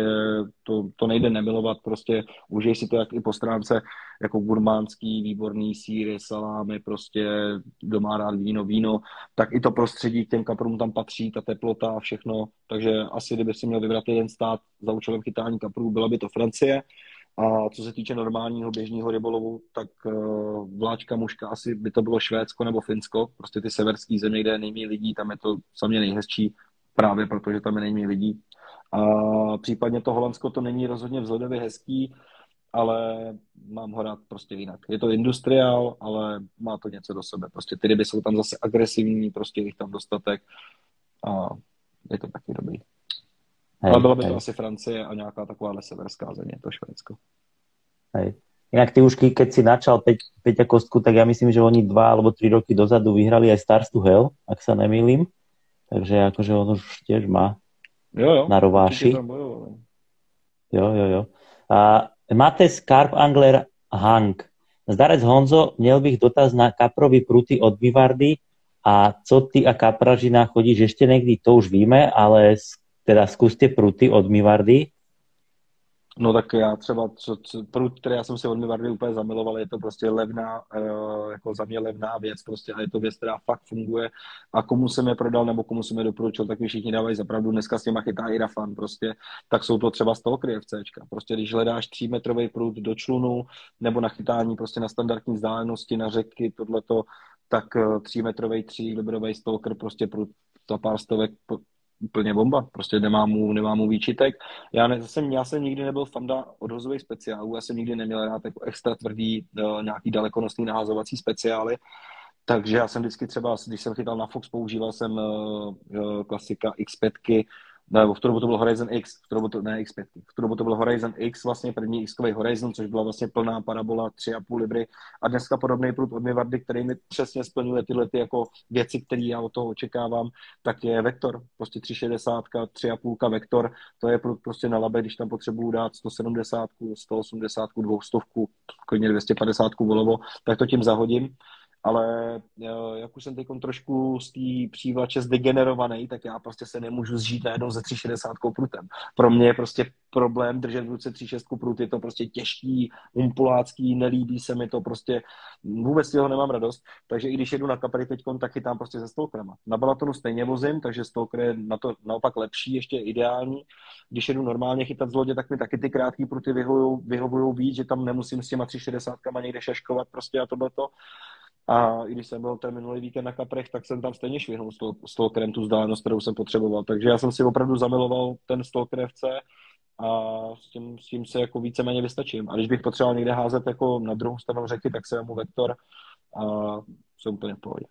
to, to nejde nemilovat, prostě užij si to jak i po stránce jako gurmánský, výborný síry, salámy, prostě doma rád víno, víno, tak i to prostředí k těm kaprům tam patří, ta teplota a všechno, takže asi kdyby si měl vybrat jeden stát za účelem chytání kaprů, byla by to Francie, a co se týče normálního běžného rybolovu, tak uh, vláčka muška asi by to bylo Švédsko nebo Finsko, prostě ty severské země, kde je nejméně lidí, tam je to samě nejhezčí, právě protože tam je nejméně lidí. A případně to Holandsko to není rozhodně vzhledově hezký, ale mám ho rád prostě jinak. Je to industriál, ale má to něco do sebe. Prostě ty ryby jsou tam zase agresivní, prostě jich tam dostatek a je to taky dobrý. Hej, ale byla by hej. to asi Francie a nějaká taková severská země, to Švédsko. Hej. Inak ty už, keď si načal Peťa Kostku, tak ja myslím, že oni dva alebo tri roky dozadu vyhrali aj Stars to Hell, ak sa nemýlim. Takže akože on už tiež má jo, jo, na rováši. Jo, jo, jo. A Mates Karp Angler Hank. Zdarec Honzo, měl bych dotaz na kaprový pruty od Vivardy a co ty a kapražina chodíš ještě někdy, to už víme, ale teda zkuste pruty od Mivardy. No tak já třeba, co, co, prut, který já jsem si od Mivardy úplně zamiloval, je to prostě levná, uh, jako za mě levná věc prostě a je to věc, která fakt funguje. A komu jsem je prodal nebo komu jsem je doporučil, tak mi všichni dávají zapravdu, dneska s těma chytá i Rafan prostě, tak jsou to třeba stalkery FCčka, prostě když hledáš třímetrový prut do člunu nebo na chytání prostě na standardní vzdálenosti, na řeky, tohleto, tak uh, třímetrový, tří liberový stalker prostě prut za pár stovek úplně bomba, prostě nemám mu, nemám mu výčitek. Já, ne, zase, já jsem nikdy nebyl fanda odhozových speciálů, já jsem nikdy neměl rád jako extra tvrdý uh, nějaký dalekonosný nahazovací speciály, takže já jsem vždycky třeba, když jsem chytal na Fox, používal jsem uh, uh, klasika X5, nebo v tu dobu to byl Horizon X, v tu dobu to, ne X5, v tu dobu to byl Horizon X, vlastně první x Horizon, což byla vlastně plná parabola 3,5 libry. A dneska podobný prut od Mivardy, který mi přesně splňuje tyhle ty jako věci, které já od toho očekávám, tak je Vektor, prostě 360, 3,5 Vektor, to je prut prostě na labe, když tam potřebuju dát 170, 180, 200, klidně 250 volovo, tak to tím zahodím ale eh, jak už jsem teď trošku z té přívlače zdegenerovaný, tak já prostě se nemůžu zžít najednou ze 360 prutem. Pro mě je prostě problém držet v ruce 36 prut, je to prostě těžký, umpulácký, nelíbí se mi to prostě, vůbec toho nemám radost, takže i když jedu na kapry teď, tak chytám prostě se stalkerama. Na balatonu stejně vozím, takže stalker je na to naopak lepší, ještě ideální. Když jedu normálně chytat z lodě, tak mi taky ty krátké pruty vyhovují, víc, že tam nemusím s těma 360 někde šaškovat prostě a tohle to. A i když jsem byl ten minulý víkend na Kaprech, tak jsem tam stejně švihnul s Talkerem tu vzdálenost, kterou jsem potřeboval. Takže já jsem si opravdu zamiloval ten Stalker FC a s tím, s tím se jako víceméně vystačím. A když bych potřeboval někde házet jako na druhou stranu řeky, tak se mu vektor a jsem úplně v pohodě.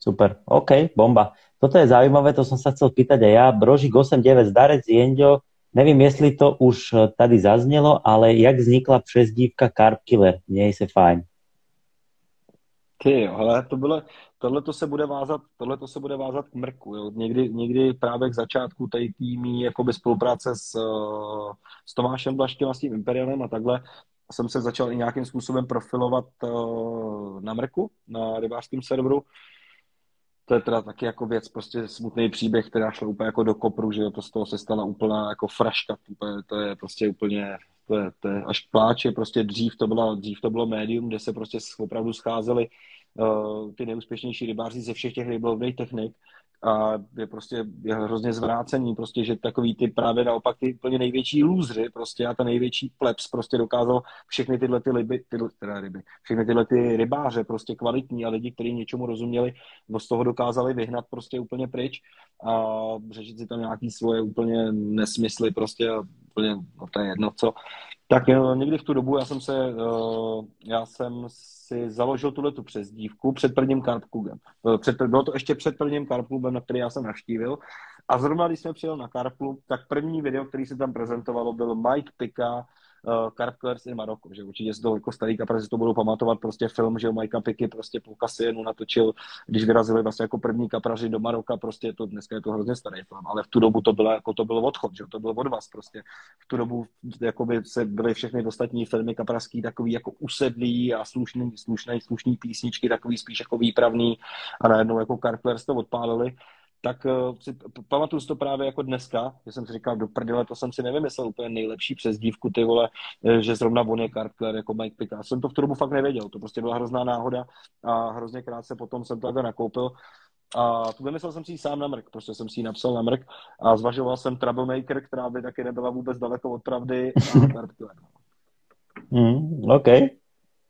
Super, OK, bomba. Toto je zaujímavé, to som sa chcel pýtať aj ja. Brožík 89, Zdarec, Jenďo, nevím, jestli to už tady zaznělo, ale jak vznikla přezdívka Carp Killer? Měj se fajn. Ty jo, ale to bylo, tohle to se bude vázat, tohle to se bude vázat k mrku, jo. Někdy, někdy právě k začátku té týmí jakoby spolupráce s, s Tomášem Blaškem a s tím Imperialem a takhle jsem se začal i nějakým způsobem profilovat uh, na mrku, na rybářském serveru. To je teda taky jako věc, prostě smutný příběh, která šla úplně jako do kopru, že jo, to z toho se stala úplná jako fraška, to je prostě úplně to je, to je až pláče, prostě dřív to, byla, dřív to bylo médium, kde se prostě opravdu scházeli uh, ty nejúspěšnější rybáři ze všech těch rybolovných technik a je prostě je hrozně zvrácený, prostě, že takový ty právě naopak ty úplně největší lůzři prostě a ta největší plebs prostě dokázal všechny tyhle ty ryby, tyhle, teda ryby, všechny tyhle ty rybáře prostě kvalitní a lidi, kteří něčemu rozuměli, no z toho dokázali vyhnat prostě úplně pryč a řešit si tam nějaký svoje úplně nesmysly prostě úplně, no to je jedno co. Tak eh, někdy v tu dobu já jsem se, uh, já jsem si založil tuhle tu přezdívku před prvním Karpklubem. Eh, bylo to ještě před prvním Karpklubem, na který já jsem naštívil. A zrovna když jsme přijel na Karpklub, tak první video, který se tam prezentovalo, byl Mike Pika uh, Carp in Maroko, že určitě z toho jako starý kaprazi to budou pamatovat, prostě film, že Mike Piky prostě po Kasienu natočil, když vyrazili vlastně jako první kapraři do Maroka, prostě to, dneska je to hrozně starý film, ale v tu dobu to bylo, jako to byl odchod, že to byl od vás prostě. V tu dobu jakoby se byly všechny ostatní filmy kapraský takový jako usedlý a slušný, slušný, slušný písničky, takový spíš jako výpravný a najednou jako Carp Killers to odpálili tak uh, si, pamatuju si to právě jako dneska, že jsem si říkal, do prdele, to jsem si nevymyslel úplně nejlepší přezdívku, ty vole, eh, že zrovna on je Cartler jako Mike Pick. Já jsem to v tu dobu fakt nevěděl, to prostě byla hrozná náhoda a hrozně krátce potom jsem to nakoupil. A tu vymyslel jsem si ji sám na mrk, prostě jsem si ji napsal na mrk a zvažoval jsem Troublemaker, která by taky nebyla vůbec daleko od pravdy a Cartler. Mm, OK.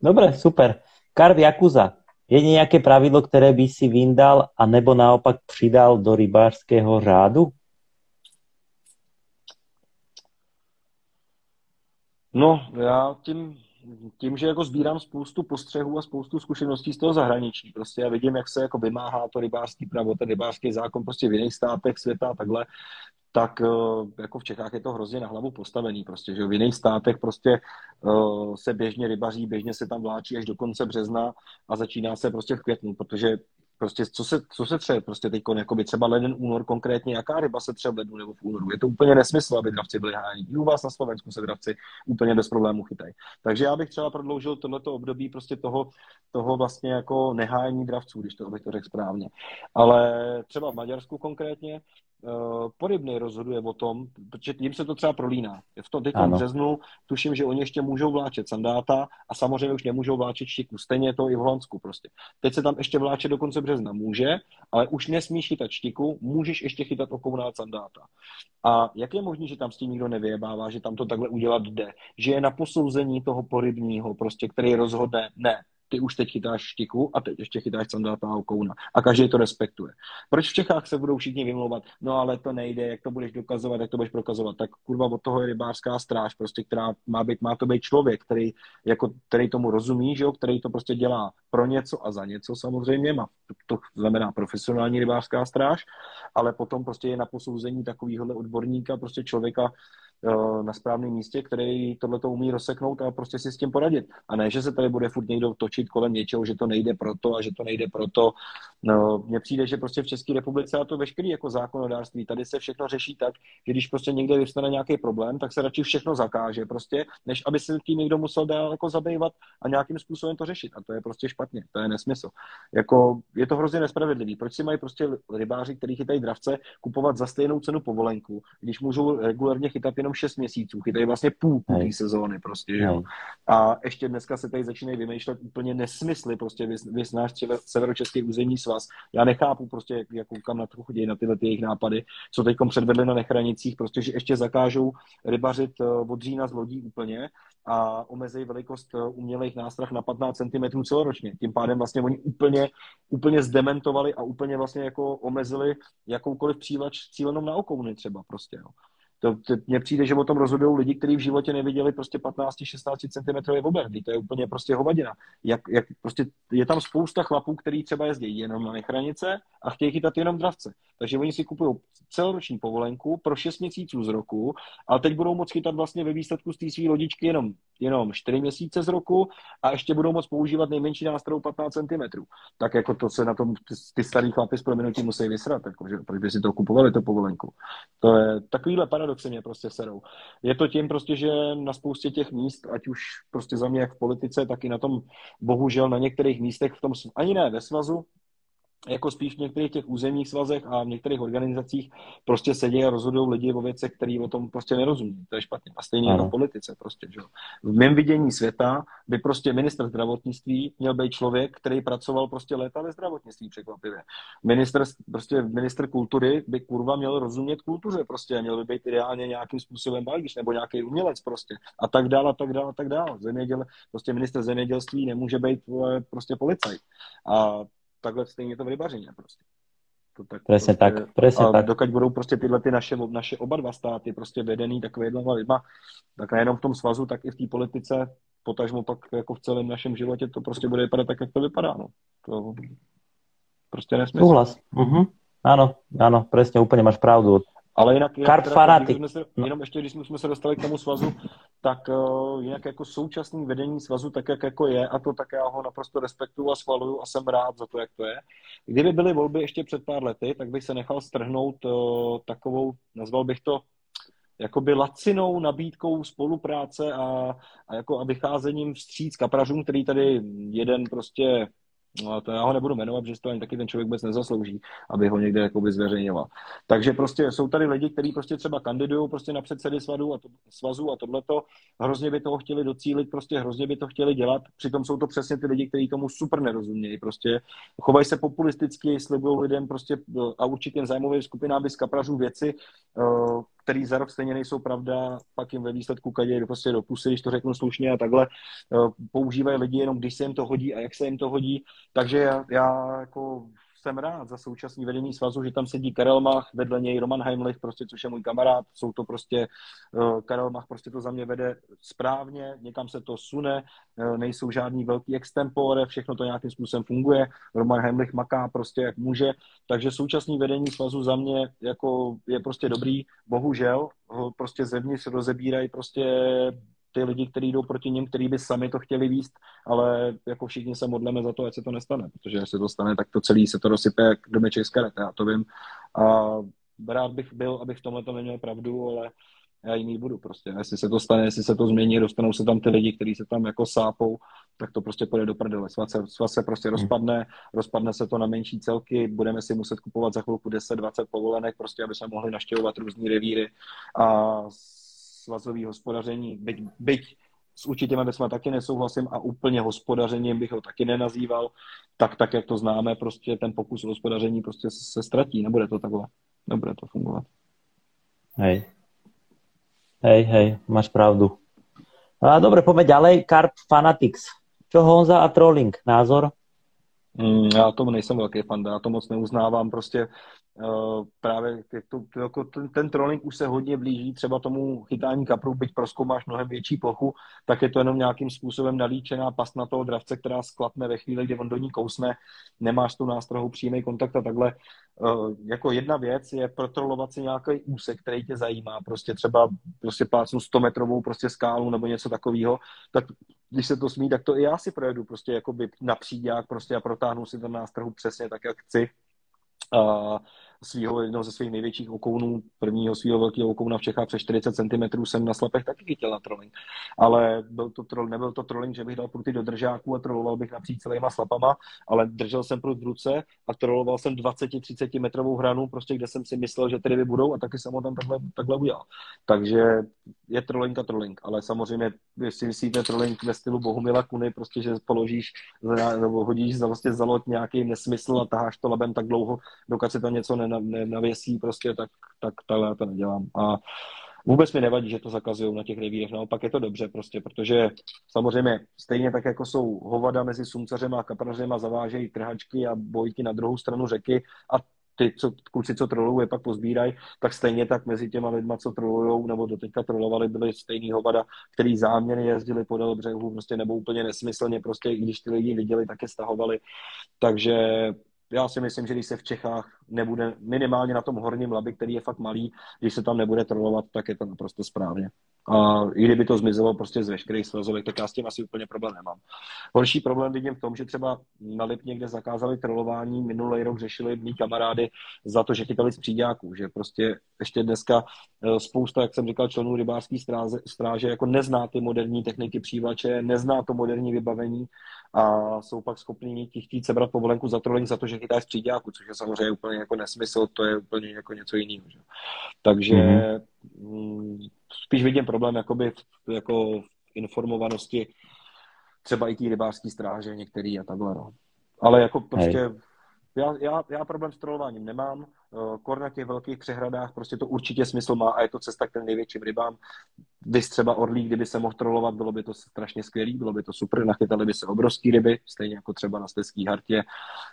Dobre, super. Karv Jakuza. Je nějaké pravidlo, které by si vyndal a nebo naopak přidal do rybářského řádu? No, já tím, tím, že jako sbírám spoustu postřehů a spoustu zkušeností z toho zahraničí, prostě já vidím, jak se jako vymáhá to rybářský právo, ten rybářský zákon prostě v jiných státech světa a takhle, tak eh, jako v Čechách je to hrozně na hlavu postavený prostě, že v jiných státech prostě uh, se běžně rybaří, běžně se tam vláčí až do konce března a začíná se prostě v květnu, protože Prostě co se, co se tře, prostě teď by třeba leden, únor konkrétně, jaká ryba se tře v lednu nebo v únoru. Je to úplně nesmysl, aby dravci byli hájení. I u vás na Slovensku se dravci úplně bez problémů chytají. Takže já bych třeba prodloužil tohleto období prostě toho, toho vlastně jako nehájení dravců, když to bych to řekl správně. Ale třeba v Maďarsku konkrétně, uh, Porybný rozhoduje o tom, protože jim se to třeba prolíná. V tom teď březnu tuším, že oni ještě můžou vláčet sandáta a samozřejmě už nemůžou vláčet štiku. Stejně je to i v Holandsku prostě. Teď se tam ještě vláčet do konce března může, ale už nesmíš chytat štiku, můžeš ještě chytat okounát sandáta. A jak je možné, že tam s tím nikdo nevyjebává, že tam to takhle udělat jde? Že je na posouzení toho porybního, prostě, který rozhodne, ne, ty už teď chytáš štiku a teď ještě chytáš sandáta a kouna. A každý to respektuje. Proč v Čechách se budou všichni vymlouvat? No ale to nejde, jak to budeš dokazovat, jak to budeš prokazovat. Tak kurva od toho je rybářská stráž, prostě, která má, být, má to být člověk, který, jako, který tomu rozumí, že jo? který to prostě dělá pro něco a za něco samozřejmě, má, to, to znamená profesionální rybářská stráž, ale potom prostě je na posouzení takovýhle odborníka, prostě člověka, na správném místě, který tohle to umí rozseknout a prostě si s tím poradit. A ne, že se tady bude furt někdo točit kolem něčeho, že to nejde proto a že to nejde proto. No, mně přijde, že prostě v České republice a to veškerý jako zákonodárství, tady se všechno řeší tak, že když prostě někde vyvstane nějaký problém, tak se radši všechno zakáže prostě, než aby se tím někdo musel dál jako zabývat a nějakým způsobem to řešit. A to je prostě špatně, to je nesmysl. Jako, je to hrozně nespravedlivý. Proč si mají prostě rybáři, kteří chytají dravce, kupovat za stejnou cenu povolenku, když můžou regulárně chytat jenom 6 měsíců, chytají vlastně půl té sezóny prostě, že jo. A ještě dneska se tady začínají vymýšlet úplně nesmysly, prostě vys, náš severočeský územní svaz. Já nechápu prostě, jak, jak kam na to chodí na tyhle ty jejich nápady, co teď předvedli na nechranicích, prostě, že ještě zakážou rybařit eh, od října z lodí úplně a omezejí velikost eh, umělých nástrah na 15 cm celoročně. Tím pádem vlastně oni úplně, úplně zdementovali a úplně vlastně jako omezili jakoukoliv přívač cílenou na okouny třeba prostě. Jo. To, to mně přijde, že o tom rozhodují lidi, kteří v životě neviděli prostě 15-16 cm objem. To je úplně prostě hovadina. Jak, jak prostě je tam spousta chlapů, kteří třeba jezdí jenom na nechranice a chtějí chytat jenom dravce. Takže oni si kupují celoroční povolenku pro 6 měsíců z roku, a teď budou moct chytat vlastně ve výsledku z té své lodičky jenom, jenom 4 měsíce z roku a ještě budou moct používat nejmenší nástroj 15 cm. Tak jako to se na tom ty, ty starý chlapy s proměnutím musí vysrat, jako, že, proč by si to kupovali, to povolenku. To je takovýhle paradoxy mě prostě serou. Je to tím prostě, že na spoustě těch míst, ať už prostě za mě jak v politice, tak i na tom bohužel na některých místech v tom, ani ne ve svazu, jako spíš v některých těch územních svazech a v některých organizacích prostě sedí a rozhodují lidi o věcech, který o tom prostě nerozumí. To je špatně. A stejně jako v politice prostě, že? V mém vidění světa by prostě minister zdravotnictví měl být člověk, který pracoval prostě léta ve zdravotnictví překvapivě. Minister, prostě minister kultury by kurva měl rozumět kultuře prostě a měl by být ideálně nějakým způsobem malíř nebo nějaký umělec prostě a tak dále a tak dále a tak dále. Zeměděl, prostě minister zemědělství nemůže být prostě policajt. A takhle stejně to v rybařině prostě. To tak presne prostě, tak, presne a tak. Dokud budou prostě tyhle ty naše, naše oba dva státy prostě vedený takovýhle lidma, tak nejenom v tom svazu, tak i v té politice, potažmo pak jako v celém našem životě to prostě bude vypadat tak, jak to vypadá. No. To prostě nesmysl. Souhlas. Uh-huh. Áno, áno, presne, úplne máš pravdu. Ale jinak, Kart teda, jsme se, no. jenom ještě, když jsme se dostali k tomu svazu, tak uh, jinak jako současný vedení svazu, tak jak jako je, a to tak já ho naprosto respektuju a schvaluju a jsem rád za to, jak to je. Kdyby byly volby ještě před pár lety, tak bych se nechal strhnout uh, takovou, nazval bych to, jakoby lacinou nabídkou spolupráce a, a jako a vycházením vstříc kaprařům, který tady jeden prostě No, to já ho nebudu jmenovat, protože to ani taky ten člověk vůbec nezaslouží, aby ho někde jakoby zveřejňoval. Takže prostě jsou tady lidi, kteří prostě třeba kandidují prostě na předsedy svazu a, to, svazu a tohleto, hrozně by toho chtěli docílit, prostě hrozně by to chtěli dělat, přitom jsou to přesně ty lidi, kteří tomu super nerozumějí, prostě. Chovají se populisticky, slibují lidem prostě a určitým zájmovým skupinám by z kaprařů věci, eh, který za rok stejně nejsou pravda, pak jim ve výsledku kadě prostě do pusy, když to řeknu slušně a takhle používají lidi jenom, když se jim to hodí a jak se jim to hodí. Takže já, já jako jsem rád za současný vedení svazu, že tam sedí Karel Mach, vedle něj Roman Heimlich, prostě, což je můj kamarád, jsou to prostě, uh, Karel Mach prostě to za mě vede správně, někam se to sune, uh, nejsou žádný velký extempore, všechno to nějakým způsobem funguje, Roman Heimlich maká prostě jak může, takže současný vedení svazu za mě jako je prostě dobrý, bohužel prostě zevnitř rozebírají prostě ty lidi, kteří jdou proti ním, kteří by sami to chtěli výst, ale jako všichni se modleme za to, ať se to nestane, protože až se to stane, tak to celý se to rozsype jak domeček z karet, já to vím. A rád bych byl, abych v tomhle to neměl pravdu, ale já jiný budu prostě. Jestli se to stane, jestli se to změní, dostanou se tam ty lidi, kteří se tam jako sápou, tak to prostě půjde do prdele. Svaz se, svaz se prostě hmm. rozpadne, rozpadne se to na menší celky, budeme si muset kupovat za chvilku 10-20 povolenek, prostě aby se mohli naštěvovat různý revíry a svazový hospodaření, byť, byť s určitěma věcmi taky nesouhlasím a úplně hospodařením bych ho taky nenazýval, tak tak, jak to známe, prostě ten pokus o hospodaření prostě se ztratí, nebude to takhle, nebude to fungovat. Hej. Hej, hej, máš pravdu. A dobre, poďme ďalej. Carp Fanatics. Čo Honza a Trolling? Názor? Mm, já tomu nejsem velký fan, já to moc neuznávám, prostě uh, právě to, jako ten, ten trolling už se hodně blíží třeba tomu chytání kapru, byť proskoumáš mnohem větší plochu, tak je to jenom nějakým způsobem nalíčená pas na toho dravce, která sklapne ve chvíli, kdy on do ní kousne, nemáš tu nástrahou přímý kontakt a takhle. Uh, jako jedna věc je protrolovat si nějaký úsek, který tě zajímá, prostě třeba prostě plácnu 100 metrovou prostě skálu nebo něco takového, tak když se to smí, tak to i já si projedu prostě jako by příďák prostě a protáhnu si ten nástrhu přesně tak, jak chci. Uh, svého, jednoho ze svých největších okounů, prvního svého velkého okouna v Čechách přes 40 cm jsem na slepech taky chytil na trolling. Ale byl to troll, nebyl to trolling, že bych dal pruty do držáku a troloval bych napříč celýma slapama, ale držel jsem prut v ruce a troloval jsem 20-30 metrovou hranu, prostě kde jsem si myslel, že tedy budou a taky jsem ho tam takhle, takhle udělal. Takže je trolling a trolling, ale samozřejmě, jestli myslíte trolling ve stylu Bohumila Kuny, prostě, že položíš nebo hodíš za, vlastně za loď nějaký nesmysl a taháš to labem tak dlouho, dokud si to něco ne, nenavěsí prostě, tak, tak takhle já to nedělám. A vůbec mi nevadí, že to zakazují na těch revírech, naopak je to dobře prostě, protože samozřejmě stejně tak, jako jsou hovada mezi sumcařem a kaprařem a zavážejí trhačky a bojky na druhou stranu řeky a ty co, kluci, co trolují, je pak pozbírají, tak stejně tak mezi těma lidma, co trolují, nebo doteďka trolovali, byli stejný hovada, který záměrně jezdili podél břehu, prostě nebo úplně nesmyslně, prostě i když ty lidi viděli, tak je stahovali. Takže já si myslím, že když se v Čechách nebude minimálně na tom horním labi, který je fakt malý, když se tam nebude trolovat, tak je to naprosto správně. A i kdyby to zmizelo prostě z veškerých svazovek, tak já s tím asi úplně problém nemám. Horší problém vidím v tom, že třeba na Lip někde zakázali trolování, minulý rok řešili mý kamarády za to, že chytali z příďáků, že prostě ještě dneska eh, spousta, jak jsem říkal, členů rybářské stráže, stráže jako nezná ty moderní techniky přívlače, nezná to moderní vybavení a jsou pak schopni ti chtít sebrat povolenku za trolling za to, že chytáš z příďáku, což je samozřejmě úplně jako nesmysl, to je úplně jako něco jiného. Že? Takže mm-hmm. spíš vidím problém jakoby v, jako v informovanosti třeba i té rybářské stráže některý a takhle. No. Ale jako prostě Hej. já, já, já problém s trolováním nemám. Eh, kor na těch velkých přehradách prostě to určitě smysl má a je to cesta k těm největším rybám. Vy třeba orlík, kdyby se mohl trolovat, bylo by to strašně skvělý, bylo by to super, nachytali by se obrovský ryby, stejně jako třeba na Steský hartě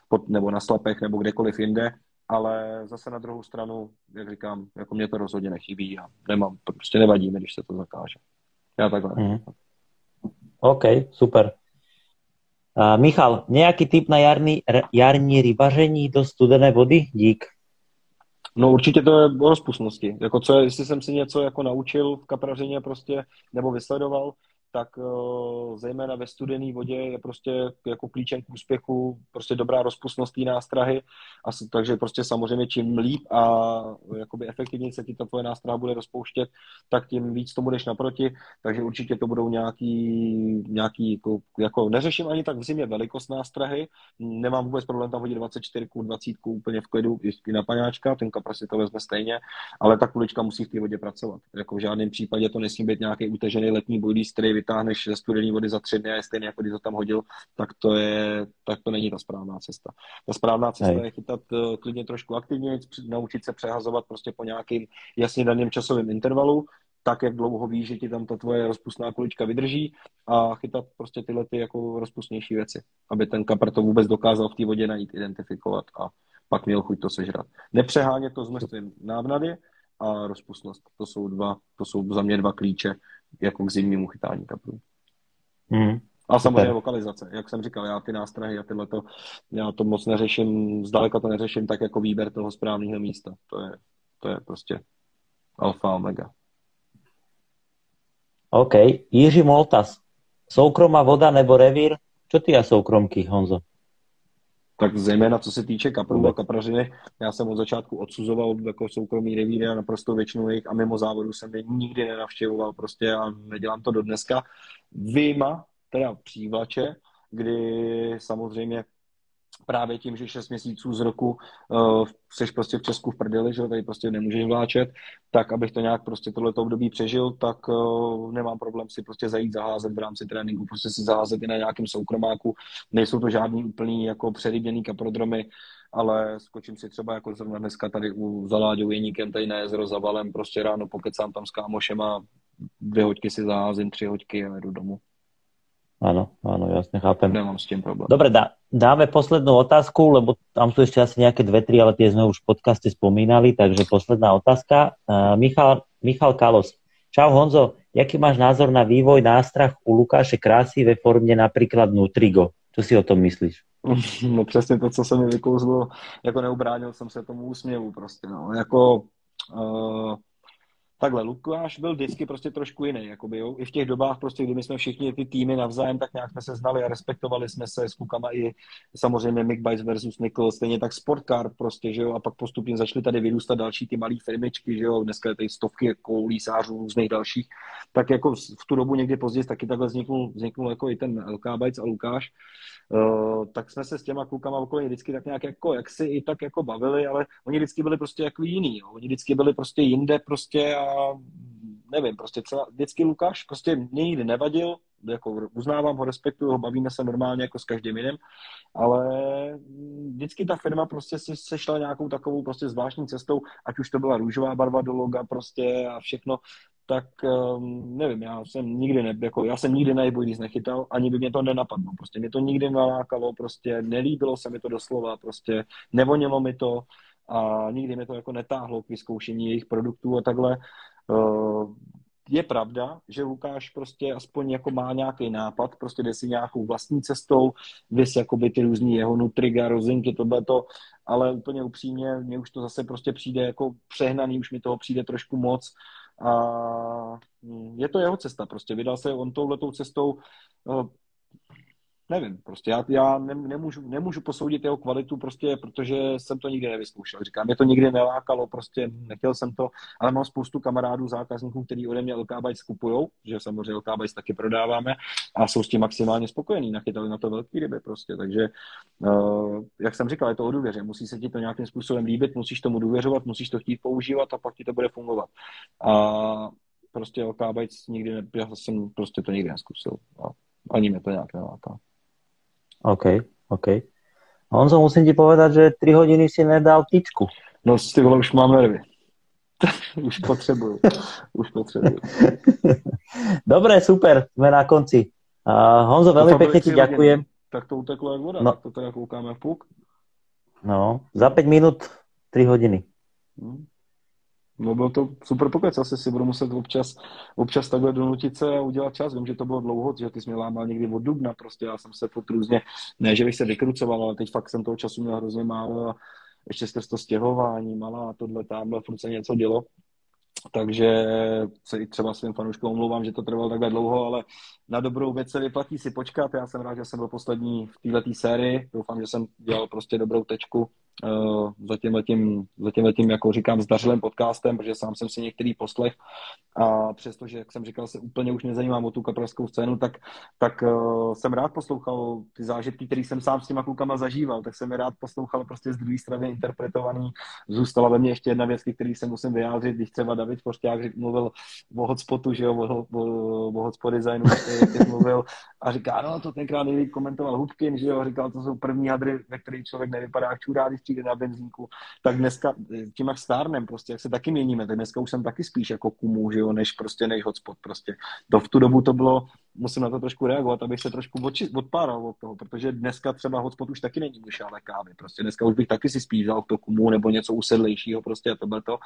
pod, nebo na Slapech nebo kdekoliv jinde, ale zase na druhou stranu, jak říkám, jako mě to rozhodně nechybí a nemám, prostě nevadí mi, když se to zakáže. Já takhle. Mm. OK, super. Uh, Michal, nějaký tip na jarní, jarní rybaření do studené vody? Dík. No určitě to je o rozpustnosti. Jako co, jestli jsem si něco jako naučil v kaprařině prostě, nebo vysledoval, tak uh, zejména ve studené vodě je prostě jako klíčem k úspěchu prostě dobrá rozpustnost té nástrahy, a, takže prostě samozřejmě čím líp a jakoby efektivně se ti ta tvoje nástraha bude rozpouštět, tak tím víc tomu jdeš naproti, takže určitě to budou nějaký, nějaký jako, jako neřeším ani tak v zimě velikost nástrahy, nemám vůbec problém tam hodit 24, 20 úplně v klidu, i na paňáčka, ten kapra si to vezme stejně, ale ta kulička musí v té vodě pracovat. Jako v žádném případě to nesmí být nějaký utežený letní bojlí, který vytáhneš ze studené vody za tři dny a je stejně, jako když to tam hodil, tak to, je, tak to není ta správná cesta. Ta správná cesta Hej. je chytat uh, klidně trošku aktivně, naučit se přehazovat prostě po nějakým jasně daným časovém intervalu, tak, jak dlouho víš, že ti tam ta tvoje rozpustná kulička vydrží a chytat prostě tyhle ty jako rozpustnější věci, aby ten kapr to vůbec dokázal v té vodě najít, identifikovat a pak měl chuť to sežrat. Nepřehánět to s množstvím návnady a rozpustnost. To jsou dva, to jsou za mě dva klíče jako k zimnímu chytání kaprů. Mm. A samozřejmě lokalizace. Jak jsem říkal, já ty nástrahy a tyhle to, já to moc neřeším, zdaleka to neřeším tak jako výběr toho správného místa. To je, to je prostě alfa omega. OK. Jiří Moltas. Soukromá voda nebo revír? Čo ty a soukromky, Honzo? Tak zejména co se týče kaprů a kaprařiny, já jsem od začátku odsuzoval jako soukromý revíry a naprosto většinu jejich a mimo závodu jsem je nikdy nenavštěvoval prostě a nedělám to do dneska. Vyjma teda přívlače, kdy samozřejmě právě tím, že 6 měsíců z roku uh, seš prostě v Česku v prdeli, že tady prostě nemůžeš vláčet, tak abych to nějak prostě tohleto období přežil, tak uh, nemám problém si prostě zajít zaházet v rámci tréninku, prostě si zaházet i na nějakém soukromáku. Nejsou to žádný úplný jako přeryběný kaprodromy, ale skočím si třeba jako zrovna dneska tady u Zaláďou Jeníkem, tady na jezero za valem, prostě ráno pokecám tam s kámošem a dvě hoďky si zaházím, tři hoďky a jdu domů. Áno, áno, jasne, chápem. Nemám s tým problém. Dobre, dá, dáme poslednú otázku, lebo tam sú ešte asi nejaké dve, tri, ale tie sme už v podcaste spomínali, takže posledná otázka. Uh, Michal, Michal Kalos. Čau Honzo, jaký máš názor na vývoj nástrah u Lukáše Krásy ve formě například Nutrigo? Co si o tom myslíš? No přesně to, co se mi vykouzlo, jako neubránil jsem se tomu úsměvu prostě, no. Jako, uh, takhle, Lukáš byl vždycky prostě trošku jiný, jakoby, jo? i v těch dobách, prostě, kdy my jsme všichni ty týmy navzájem, tak nějak jsme se znali a respektovali jsme se s klukama i samozřejmě Mick Bice versus Nickel, stejně tak Sportcar prostě, že jo, a pak postupně začaly tady vyrůstat další ty malé firmičky, že jo, dneska je tady stovky koulísářů různých dalších, tak jako v tu dobu někdy později taky takhle vzniknul, vzniknul jako i ten LK Bites a Lukáš, Uh, tak jsme se s těma klukama okolo vždycky tak nějak jako, jak si i tak jako bavili, ale oni vždycky byli prostě jako jiný, jo. oni vždycky byli prostě jinde prostě a nevím, prostě celá, vždycky Lukáš prostě mě nikdy nevadil, jako uznávám ho, respektuju ho, bavíme se normálně jako s každým jiným, ale vždycky ta firma prostě si sešla nějakou takovou prostě zvláštní cestou, ať už to byla růžová barva do loga prostě a všechno, tak um, nevím, já jsem nikdy ne, jako, já jsem nikdy na nic nechytal, ani by mě to nenapadlo, prostě mě to nikdy nalákalo, prostě nelíbilo se mi to doslova, prostě nevonilo mi to a nikdy mi to jako netáhlo k vyzkoušení jejich produktů a takhle. Uh, je pravda, že Lukáš prostě aspoň jako má nějaký nápad, prostě jde si nějakou vlastní cestou, vys jakoby ty různý jeho nutriga, rozinky, to, ale úplně upřímně, mně už to zase prostě přijde jako přehnaný, už mi toho přijde trošku moc a je to jeho cesta prostě, vydal se on touhletou cestou, eh, nevím, prostě já, já ne, nemůžu, nemůžu posoudit jeho kvalitu prostě, protože jsem to nikdy nevyzkoušel. Říkám, mě to nikdy nelákalo, prostě nechtěl jsem to, ale mám spoustu kamarádů, zákazníků, kteří ode mě LK skupují, že samozřejmě LK taky prodáváme a jsou s tím maximálně spokojení, nachytali na to velký ryby prostě, takže uh, jak jsem říkal, je to o důvěře, musí se ti to nějakým způsobem líbit, musíš tomu důvěřovat, musíš to chtít používat a pak ti to bude fungovat. A prostě LK nikdy ne, já jsem prostě to nikdy neskusil. A ani mě to nějak neláká. OK, OK. Honzo, musím ti povedať, že 3 hodiny si nedal tyčku. No, ty vole, už mám nervy. už potřebuju. už potřebuju. Dobre, super, sme na konci. Uh, Honzo, veľmi pekne ti ďakujem. Tak to uteklo jak voda, no. tak to teda koukáme v půk. No, za 5 minút 3 hodiny. Hmm. No byl to super pokec, asi si budu muset občas, občas takhle donutit se a udělat čas. Vím, že to bylo dlouho, že ty jsi mě lámal někdy od dubna, prostě já jsem se furt různě, ne, že bych se vykrucoval, ale teď fakt jsem toho času měl hrozně málo a ještě skrz to stěhování, malá a tohle, tamhle, furt se něco dělo. Takže se i třeba svým fanouškům omlouvám, že to trvalo takhle dlouho, ale na dobrou věc se vyplatí si počkat. Já jsem rád, že jsem byl poslední v této sérii. Doufám, že jsem dělal prostě dobrou tečku za tímhletím, za tímhletím, jako říkám, zdařilým podcastem, protože sám jsem si některý poslech a přestože, jak jsem říkal, se úplně už nezajímám o tu kaprarskou scénu, tak, tak uh, jsem rád poslouchal ty zážitky, které jsem sám s těma klukama zažíval, tak jsem je rád poslouchal prostě z druhé strany interpretovaný. Zůstala ve mně ještě jedna věc, který se musím vyjádřit, když třeba David Pošťák mluvil o hotspotu, že jo, o hotspot designu, jak mluvil a říká, no to tenkrát nejlíp komentoval Hubkin, že jo, říkal, to jsou první hadry, ve kterých člověk nevypadá jak čurá, když přijde na benzínku, tak dneska tím jak stárnem prostě, jak se taky měníme, tak dneska už jsem taky spíš jako kumu, že než prostě než hotspot prostě. To v tu dobu to bylo, musím na to trošku reagovat, abych se trošku odpáral od toho, protože dneska třeba hotspot už taky není ale kávy, prostě dneska už bych taky si spíš vzal to kumu nebo něco usedlejšího prostě a to bylo to,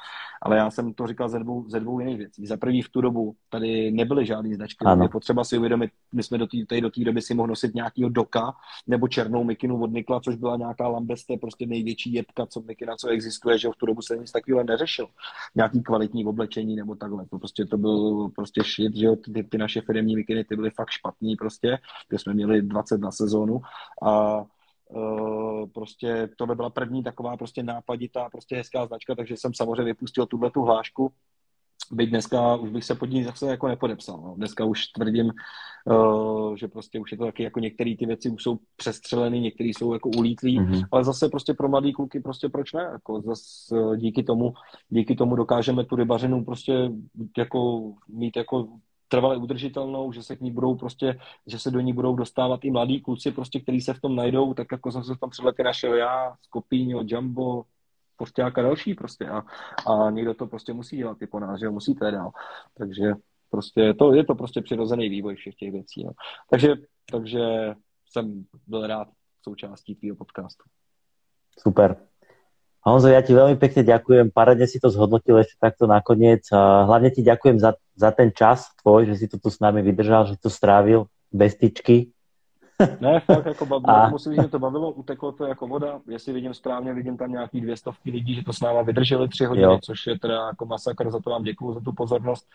ale já jsem to říkal ze dvou, ze dvou jiných věcí. Za prvý v tu dobu tady nebyly žádné značky, ano. je potřeba si uvědomit, my jsme do té, do té doby si mohli nosit nějakýho doka nebo černou mikinu od Nikla, což byla nějaká lambeste, prostě největší jebka, co mikina, co existuje, že v tu dobu se nic takového neřešil. Nějaký kvalitní oblečení nebo takhle. To prostě to byl prostě shit, že ty, ty naše firmní mikiny, ty byly fakt špatný prostě, kde jsme měli 20 na sezónu a Uh, prostě tohle byla první taková prostě nápaditá, prostě hezká značka, takže jsem samozřejmě vypustil tuhle tu hlášku Byť dneska už bych se pod ní zase jako nepodepsal. No. Dneska už tvrdím, uh, že prostě už je to taky jako některé ty věci už jsou přestřeleny, některé jsou jako ulítlí, mm-hmm. ale zase prostě pro mladý kluky prostě proč ne? Jako zase díky tomu, díky tomu dokážeme tu rybařinu prostě jako mít jako trvale udržitelnou, že se k ní budou prostě, že se do ní budou dostávat i mladí kluci, prostě, kteří se v tom najdou, tak jako jsem se v tom před lety našel já, Skopíňo, Jumbo, prostě a další prostě a, a někdo to prostě musí dělat i po nás, že ho musí dál. Takže prostě to, je to prostě přirozený vývoj všech těch věcí. No. Takže, takže jsem byl rád součástí tvýho podcastu. Super. Honzo, ja ti veľmi pekne ďakujem. Paradne si to zhodnotil ešte takto nakoniec. Hlavne ti ďakujem za, za ten čas tvoj, že si to tu s nami vydržal, že to strávil bez tyčky. Ne, fakt jako bavilo, a... musím říct, že to bavilo, uteklo to jako voda, jestli vidím správně, vidím tam nějaký dvě stovky lidí, že to s náma vydrželi tři hodiny, jo. což je teda jako masakr, za to vám děkuju za tu pozornost.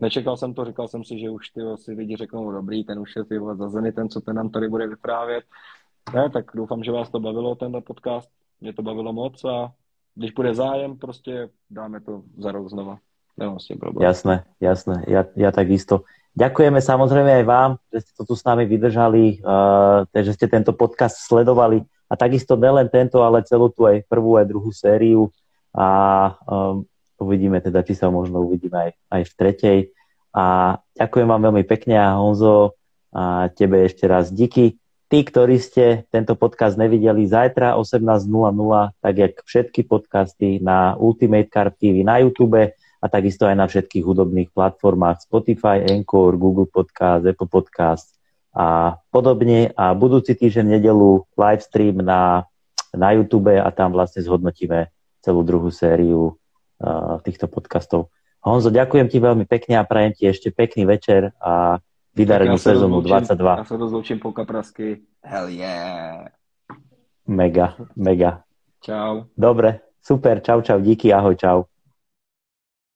Nečekal jsem to, říkal jsem si, že už ty si lidi řeknou, dobrý, ten už je ty za zemi, ten, co ten nám tady bude vyprávět. Ne, tak doufám, že vás to bavilo, tenhle podcast. Mě to bavilo moc a když bude zájem, prostě dáme to za rok znova. Nemám s tím problém. Jasné, jasné, ja, ja takisto. Ďakujeme samozrejme aj vám, že ste to tu s nami vydržali, uh, že ste tento podcast sledovali a takisto nelen tento, ale celú tú aj prvú aj druhú sériu a um, uvidíme teda, či sa možno uvidíme aj, aj v tretej. A ďakujem vám veľmi pekne a Honzo, a tebe ešte raz díky. Tí, ktorí ste tento podcast nevideli zajtra 18.00, tak jak všetky podcasty na Ultimate Car TV na YouTube, a takisto aj na všetkých hudobných platformách Spotify, Anchor, Google Podcast, Apple Podcast a podobne. A budúci týždeň nedelu live stream na, na YouTube a tam vlastne zhodnotíme celú druhú sériu uh, týchto podcastov. Honzo, ďakujem ti veľmi pekne a prajem ti ešte pekný večer a vydarenú sezónu 22. Ja sa rozloučím po kaprasky. Hell yeah. Mega, mega. Čau. Dobre, super, čau, čau, díky, ahoj, čau.